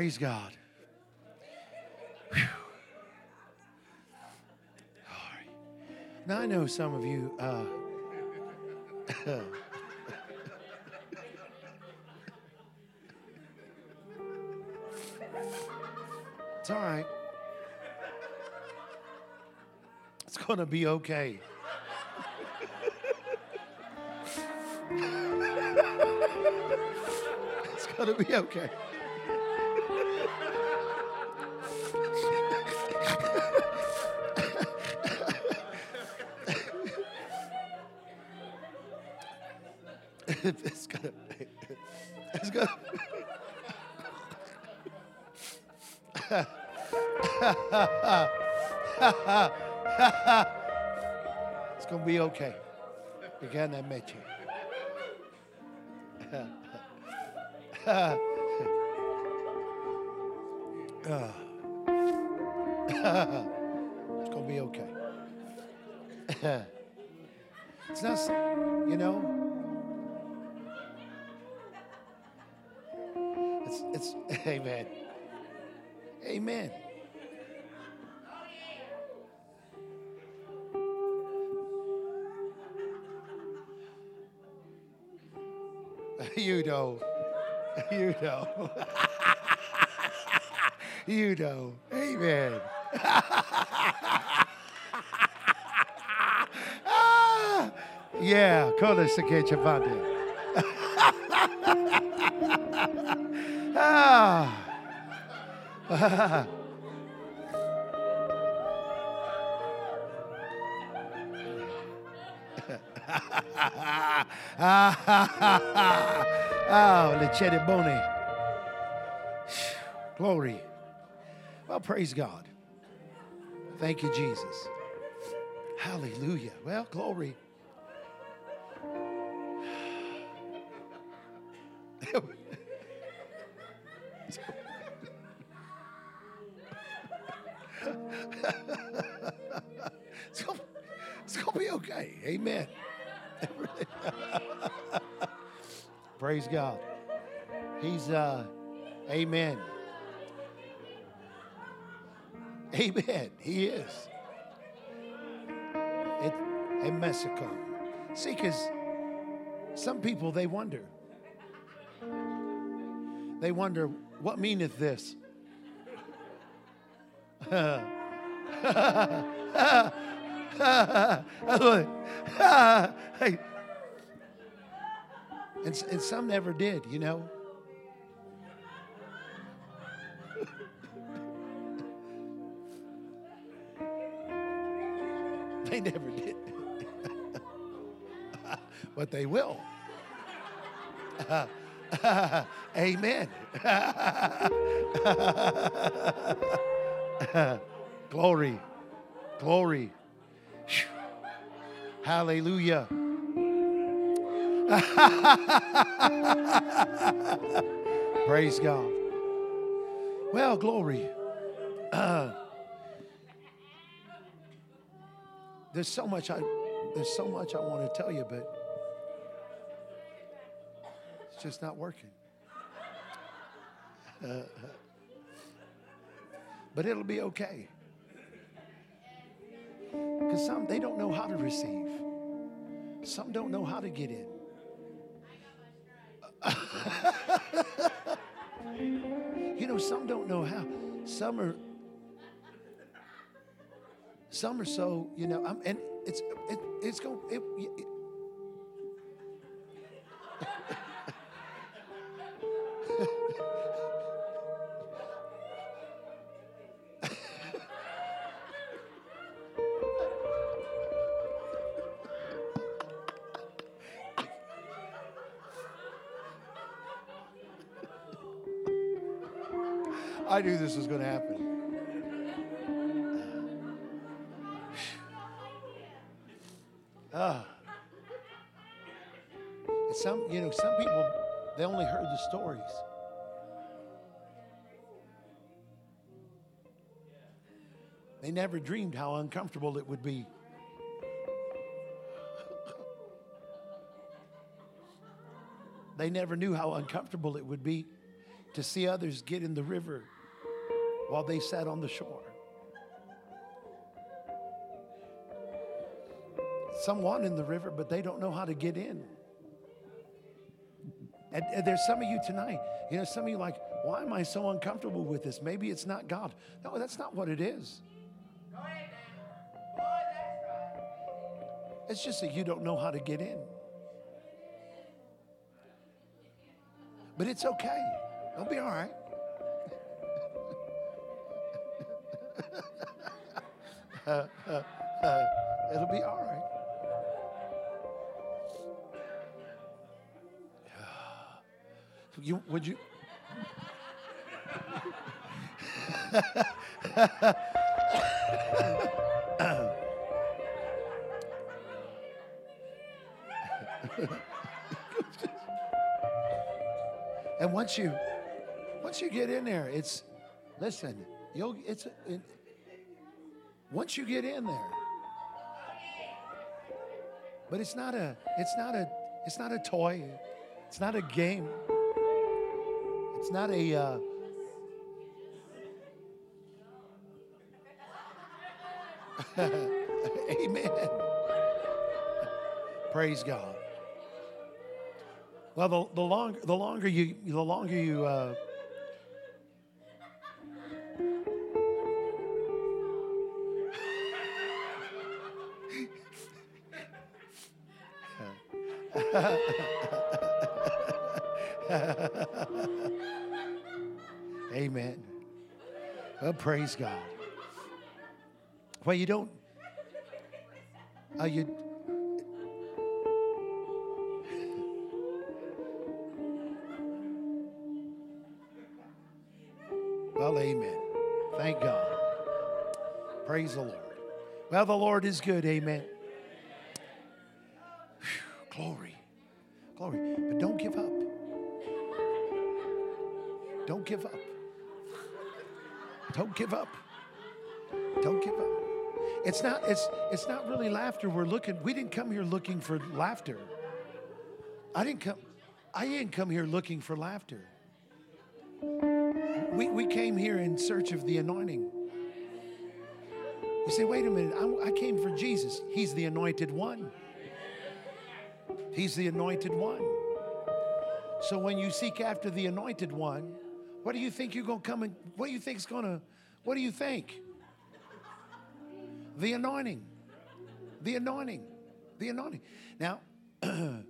Speaker 1: Praise God. Now I know some of you. Uh, it's all right. It's going to be okay. it's going to be okay. Okay. Again, I met you. it's gonna be okay. it's not, you know. It's, it's, amen. Amen. You know. You know. you know. Amen. Yeah. Ah, yeah, kola sake chavande. Ah. oh, le bone. Glory. Well, praise God. Thank you, Jesus. Hallelujah. Well, glory. it's gonna be okay. Amen. Praise God. He's uh Amen. Amen. He is. It in Mexico. See, because some people they wonder. They wonder, what meaneth this? Hey, And, and some never did, you know. they never did. but they will. Amen. Glory. Glory. Hallelujah. Praise God. Well, glory. Uh, there's so much I there's so much I want to tell you, but it's just not working. Uh, but it'll be okay. Because some they don't know how to receive. Some don't know how to get in. Some don't know how. Some are. Some are so you know. I'm, and it's it, it's going. It, it, I knew this was going to happen. Ah. And some, you know, some people, they only heard the stories. They never dreamed how uncomfortable it would be. They never knew how uncomfortable it would be to see others get in the river while they sat on the shore. Some want in the river, but they don't know how to get in. And, and there's some of you tonight, you know, some of you like, why am I so uncomfortable with this? Maybe it's not God. No, that's not what it is. It's just that you don't know how to get in. But it's okay. It'll be all right. Uh, it'll be all right. You would you? and once you, once you get in there, it's, listen, you'll it's it, once you get in there. But it's not a, it's not a, it's not a toy. It's not a game. It's not a. Uh, Amen. Praise God. Well, the, the longer the longer you the longer you uh, praise God. Well, you don't. Uh, you. Well, amen. Thank God. Praise the Lord. Well, the Lord is good. Amen. Give up. Don't give up. It's not it's it's not really laughter we're looking. We didn't come here looking for laughter. I didn't come I didn't come here looking for laughter. We we came here in search of the anointing. You say, wait a minute, I, I came for Jesus. He's the anointed one. He's the anointed one. So when you seek after the anointed one, what do you think you're going to come and what do you think is going to what do you think? The anointing. The anointing. The anointing. Now,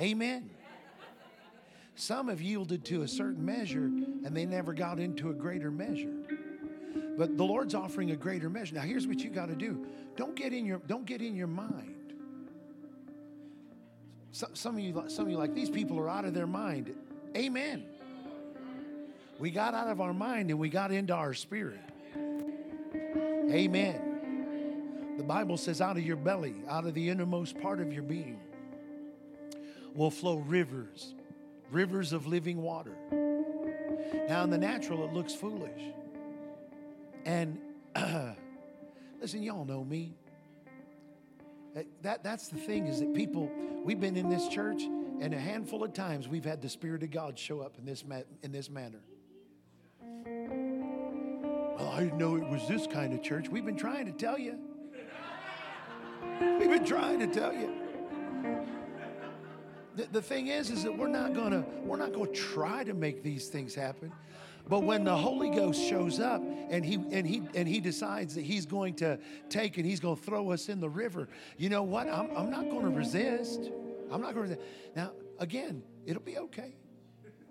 Speaker 1: Amen. Some have yielded to a certain measure and they never got into a greater measure. But the Lord's offering a greater measure. Now here's what you got to do. Don't get in your don't get in your mind. Some, some of you some of you like these people are out of their mind. Amen. We got out of our mind and we got into our spirit. Amen. The Bible says, out of your belly, out of the innermost part of your being, will flow rivers, rivers of living water. Now, in the natural, it looks foolish. And listen, y'all know me. Uh, that, that's the thing is that people, we've been in this church, and a handful of times we've had the Spirit of God show up in this, ma- in this manner. Well, I didn't know it was this kind of church. We've been trying to tell you. We've been trying to tell you. The, the thing is, is that we're not gonna we're not gonna try to make these things happen. But when the Holy Ghost shows up and he and he and he decides that he's going to take and he's going to throw us in the river, you know what? I'm, I'm not going to resist. I'm not going to. Now, again, it'll be okay.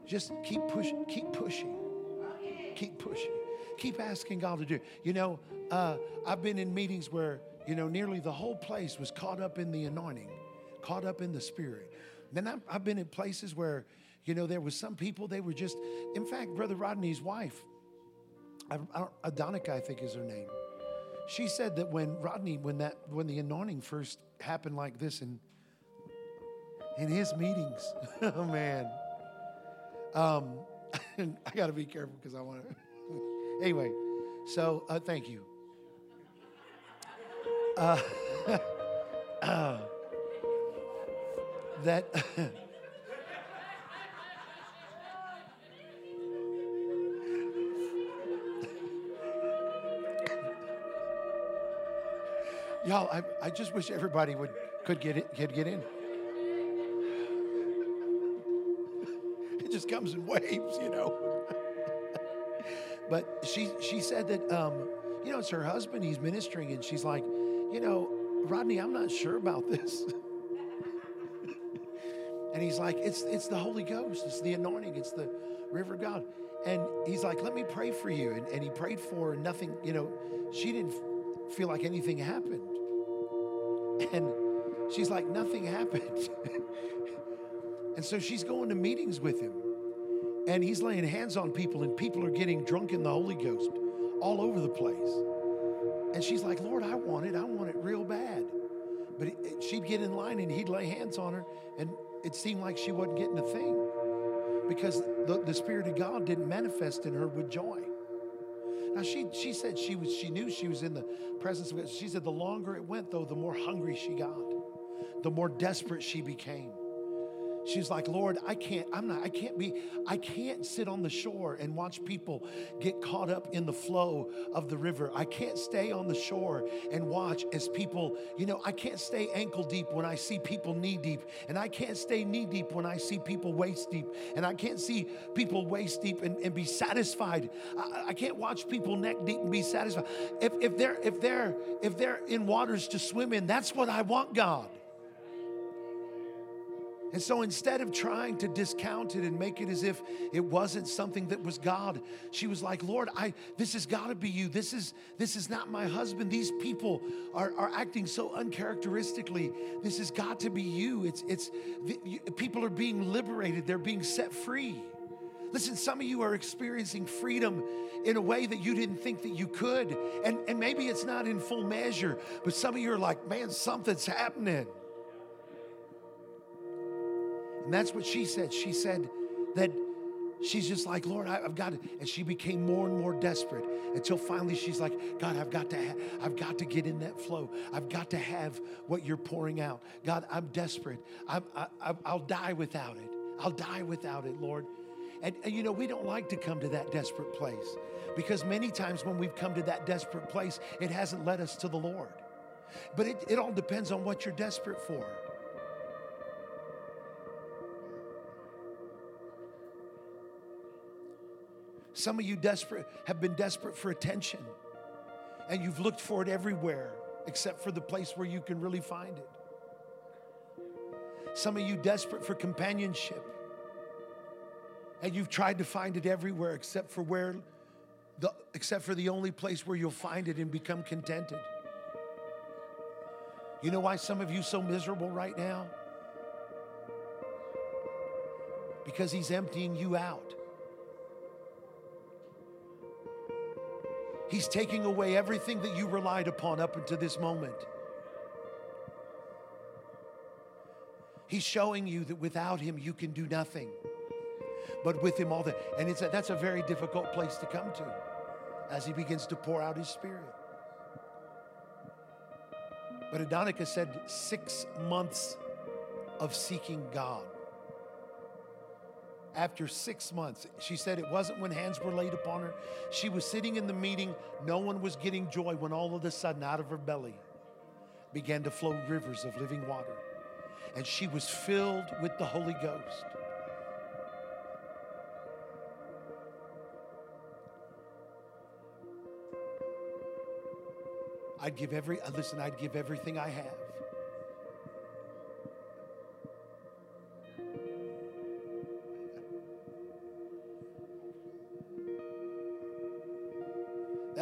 Speaker 1: Just keep pushing. Keep pushing. Keep pushing. Keep asking God to do. You know, uh, I've been in meetings where you know nearly the whole place was caught up in the anointing, caught up in the Spirit. Then I've, I've been in places where you know, there was some people, they were just, in fact, Brother Rodney's wife, Adonica, I think is her name. She said that when Rodney, when that, when the anointing first happened like this in, in his meetings, oh man, um, I got to be careful because I want to. Anyway, so uh, thank you. Uh, uh, that Y'all, I, I just wish everybody would could get it, could get in. It just comes in waves, you know. But she she said that um, you know it's her husband. He's ministering, and she's like, you know, Rodney, I'm not sure about this. and he's like, it's it's the Holy Ghost. It's the anointing. It's the river of God. And he's like, let me pray for you. And, and he prayed for her, and nothing. You know, she didn't feel like anything happened. And she's like, nothing happened. and so she's going to meetings with him. And he's laying hands on people, and people are getting drunk in the Holy Ghost all over the place. And she's like, Lord, I want it. I want it real bad. But it, she'd get in line and he'd lay hands on her, and it seemed like she wasn't getting a thing because the, the Spirit of God didn't manifest in her with joy. Now she she said she was she knew she was in the presence of God. She said the longer it went though, the more hungry she got, the more desperate she became. She's like, Lord, I can't, I'm not, I can't be, I can't sit on the shore and watch people get caught up in the flow of the river. I can't stay on the shore and watch as people, you know, I can't stay ankle deep when I see people knee deep. And I can't stay knee deep when I see people waist deep. And I can't see people waist deep and, and be satisfied. I, I can't watch people neck deep and be satisfied. If, if they're if they're if they're in waters to swim in, that's what I want, God. And so instead of trying to discount it and make it as if it wasn't something that was God, she was like, Lord, I this has got to be you. This is this is not my husband. These people are, are acting so uncharacteristically. This has got to be you. It's it's the, you, people are being liberated, they're being set free. Listen, some of you are experiencing freedom in a way that you didn't think that you could. And, and maybe it's not in full measure, but some of you are like, man, something's happening. And that's what she said. She said that she's just like, Lord, I, have got it. And she became more and more desperate until finally she's like, God, I've got to, ha- I've got to get in that flow. I've got to have what you're pouring out. God, I'm desperate. I'm, I, I'll die without it. I'll die without it, Lord. And, and you know, we don't like to come to that desperate place because many times when we've come to that desperate place, it hasn't led us to the Lord. But it, it all depends on what you're desperate for. Some of you desperate have been desperate for attention, and you've looked for it everywhere except for the place where you can really find it. Some of you desperate for companionship. And you've tried to find it everywhere except for where the except for the only place where you'll find it and become contented. You know why some of you so miserable right now? Because he's emptying you out. He's taking away everything that you relied upon up until this moment. He's showing you that without him you can do nothing. But with him all the and it's a, that's a very difficult place to come to as he begins to pour out his spirit. But Adonica said six months of seeking God. After six months, she said it wasn't when hands were laid upon her. She was sitting in the meeting, no one was getting joy when all of a sudden, out of her belly, began to flow rivers of living water. And she was filled with the Holy Ghost. I'd give every, listen, I'd give everything I have.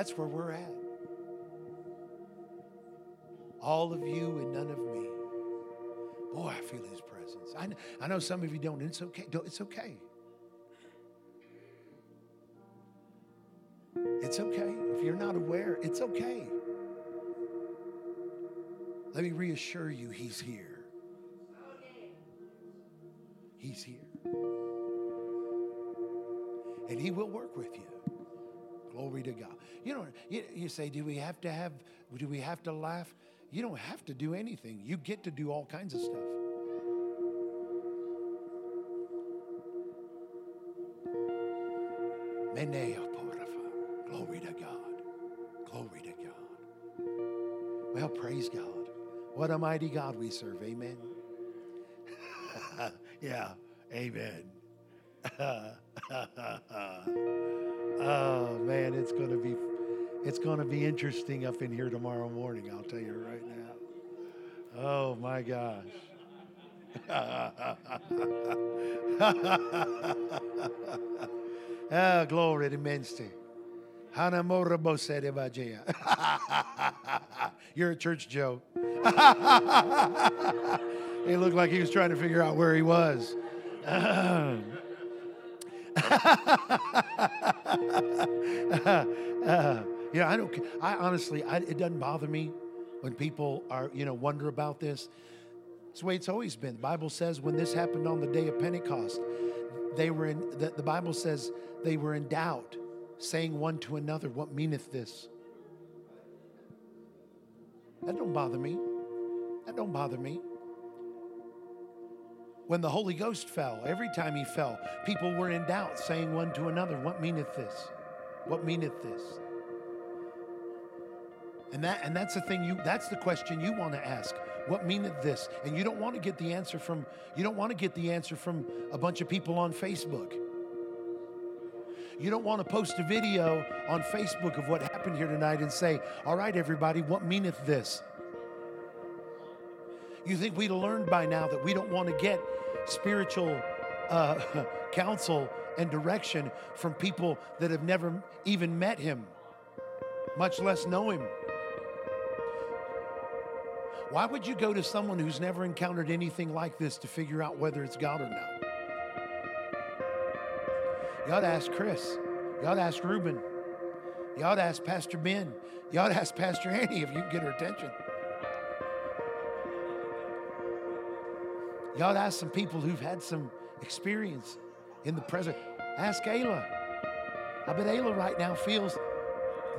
Speaker 1: That's where we're at. All of you and none of me. Boy, I feel his presence. I know, I know some of you don't, and it's okay. It's okay. It's okay. If you're not aware, it's okay. Let me reassure you, He's here. He's here. And He will work with you. Glory to God. You know, you, you say, do we have to have, do we have to laugh? You don't have to do anything. You get to do all kinds of stuff. Glory to God. Glory to God. Well, praise God. What a mighty God we serve. Amen. yeah. Amen. oh man, it's going to be it's going to be interesting up in here tomorrow morning, I'll tell you right now. Oh my gosh. ah, glory to Menste. You're a church Joe. he looked like he was trying to figure out where he was. uh, you know, I don't. I honestly, I, it doesn't bother me when people are, you know, wonder about this. It's the way it's always been. The Bible says when this happened on the day of Pentecost, they were in. The, the Bible says they were in doubt, saying one to another, "What meaneth this?" That don't bother me. That don't bother me. When the Holy Ghost fell, every time he fell, people were in doubt, saying one to another, What meaneth this? What meaneth this? And that and that's the thing you that's the question you want to ask. What meaneth this? And you don't want to get the answer from you don't want to get the answer from a bunch of people on Facebook. You don't want to post a video on Facebook of what happened here tonight and say, All right, everybody, what meaneth this? You think we'd learned by now that we don't want to get spiritual uh, counsel and direction from people that have never even met him, much less know him. Why would you go to someone who's never encountered anything like this to figure out whether it's God or not? You ought to ask Chris. You ought to ask Ruben. You ought to ask Pastor Ben. You ought to ask Pastor Annie if you can get her attention. To ask some people who've had some experience in the present. Ask Ayla. I bet Ayla right now feels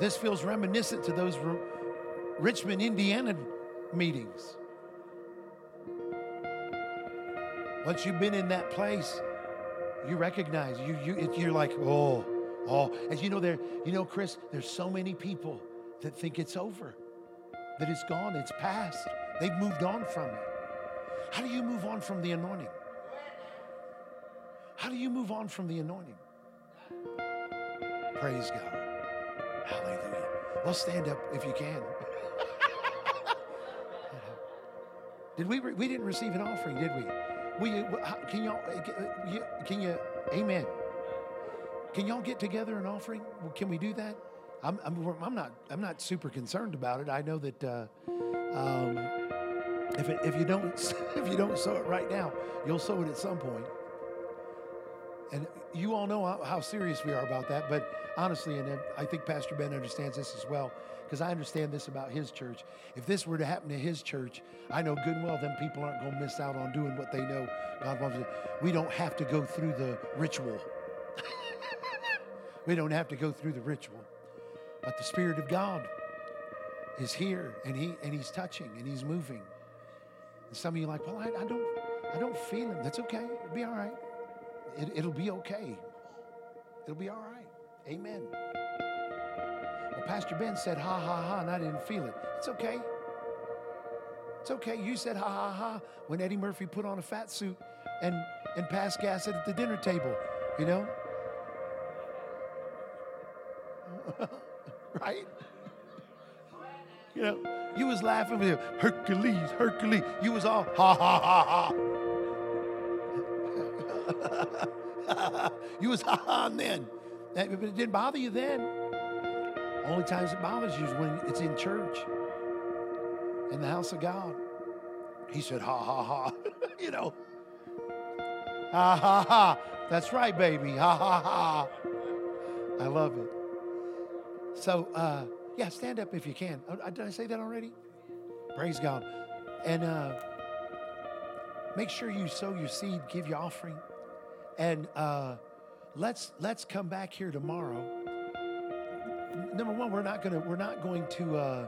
Speaker 1: this feels reminiscent to those R- Richmond, Indiana meetings. Once you've been in that place, you recognize you you you're like oh oh as you know there you know Chris there's so many people that think it's over that it's gone it's past they've moved on from it how do you move on from the anointing how do you move on from the anointing praise God hallelujah well stand up if you can Did we? Re- we didn't receive an offering, did we? How- can y'all? uh, uh, Can you? Amen. Can y'all get together an offering? Can we do that? I'm, I'm, I'm not. I'm not super concerned about it. I know that uh, um, if it, if you don't if you don't sow it right now, you'll sow it at some point. And you all know how, serious we are about that. But honestly, and I think Pastor Ben understands this as well, because I understand this about his church. If this were to happen to his church, I know good and well them people aren't going to miss out on doing what they know God wants. to. We don't have to go through the ritual. we don't have to go through the ritual. But the Spirit of God is here, and he and He's touching and He's moving. And some of you are like, well, I, I don't, I don't feel Him. That's okay. It'll be all right. It, it'll be okay. It'll be all right. Amen. Well, Pastor Ben said, ha ha ha, and I didn't feel it. It's okay. It's okay. You said ha ha ha when Eddie Murphy put on a fat suit and and passed gas at the dinner table. You know. right? You know, you was laughing with him, Hercules, Hercules. You was all ha ha ha ha. you was ha ha then. But it didn't bother you then. Only times it bothers you is when it's in church, in the house of God. He said ha ha ha. you know. Ha ha ha. That's right, baby. Ha ha ha. I love it. So, uh, yeah, stand up if you can. Uh, did I say that already? Praise God. And uh, make sure you sow your seed, give your offering, and uh, let's let's come back here tomorrow. Number one, we're not gonna we're not going to uh,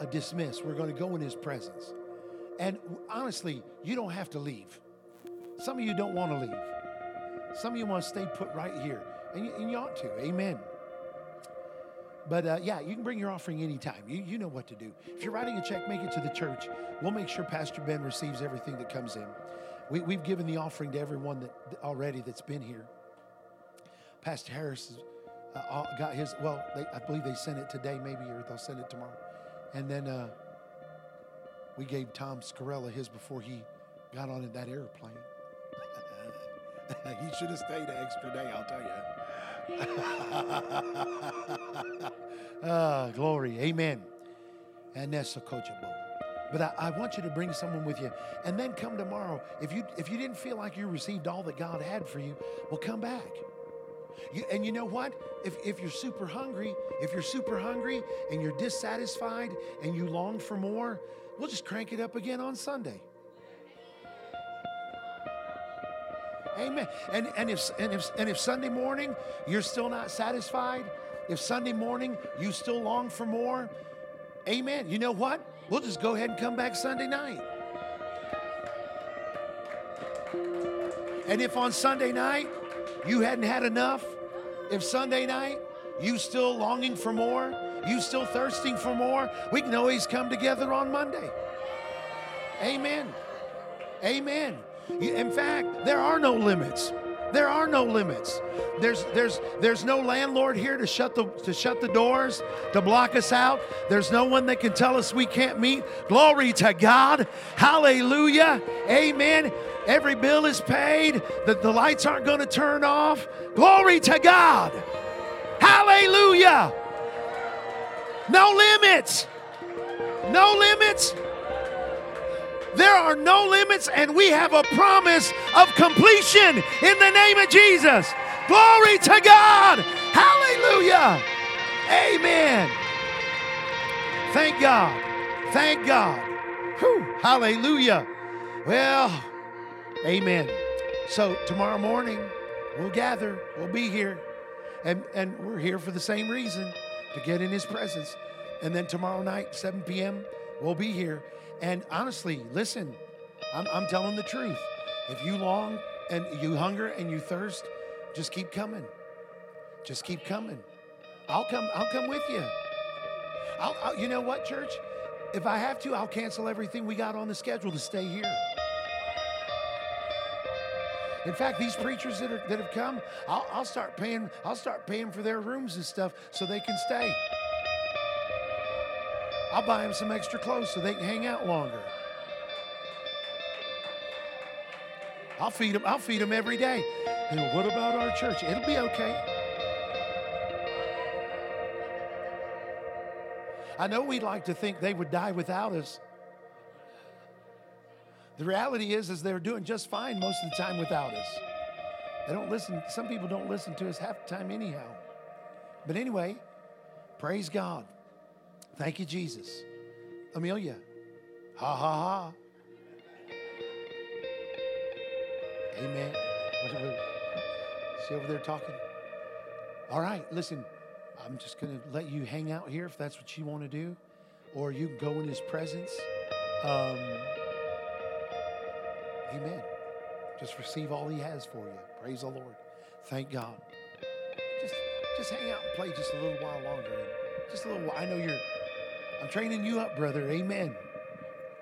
Speaker 1: uh, dismiss. We're going to go in His presence. And honestly, you don't have to leave. Some of you don't want to leave. Some of you want to stay put right here, and you, and you ought to. Amen. But uh, yeah, you can bring your offering anytime. You, you know what to do. If you're writing a check, make it to the church. We'll make sure Pastor Ben receives everything that comes in. We, we've given the offering to everyone that already that's been here. Pastor Harris uh, got his. Well, they, I believe they sent it today, maybe, or they'll send it tomorrow. And then uh, we gave Tom Scarrella his before he got on in that airplane. he should have stayed an extra day, I'll tell you. Ah, glory. Amen. And that's a coachable. But I, I want you to bring someone with you, and then come tomorrow. If you if you didn't feel like you received all that God had for you, well, come back. You, and you know what? If, if you're super hungry, if you're super hungry and you're dissatisfied and you long for more, we'll just crank it up again on Sunday. Amen. And, and, if, and, if, and if Sunday morning you're still not satisfied, if Sunday morning you still long for more, amen. You know what? We'll just go ahead and come back Sunday night. And if on Sunday night you hadn't had enough, if Sunday night you still longing for more, you still thirsting for more, we can always come together on Monday. Amen. Amen. In fact, there are no limits. There are no limits. There's there's there's no landlord here to shut the to shut the doors, to block us out. There's no one that can tell us we can't meet. Glory to God. Hallelujah. Amen. Every bill is paid. The, the lights aren't going to turn off. Glory to God. Hallelujah. No limits. No limits. There are no limits, and we have a promise of completion in the name of Jesus. Glory to God. Hallelujah. Amen. Thank God. Thank God. Whew. Hallelujah. Well, amen. So tomorrow morning, we'll gather, we'll be here, and, and we're here for the same reason to get in His presence. And then tomorrow night, 7 p.m., we'll be here. And honestly, listen, I'm, I'm telling the truth. If you long and you hunger and you thirst, just keep coming. Just keep coming. I'll come. I'll come with you. I'll, I'll- you know what, church? If I have to, I'll cancel everything we got on the schedule to stay here. In fact, these preachers that, are, that have come, I'll, I'll start paying. I'll start paying for their rooms and stuff so they can stay. I'll buy them some extra clothes so they can hang out longer. I'll feed them. I'll feed them every day. And what about our church? It'll be okay. I know we'd like to think they would die without us. The reality is, is they're doing just fine most of the time without us. They don't listen. Some people don't listen to us half the time anyhow. But anyway, praise God. Thank you, Jesus. Amelia, ha ha ha. Amen. She over there talking. All right, listen. I'm just going to let you hang out here if that's what you want to do, or you can go in His presence. Um, amen. Just receive all He has for you. Praise the Lord. Thank God. Just, just hang out and play just a little while longer. Just a little while. I know you're. I'm training you up, brother. Amen.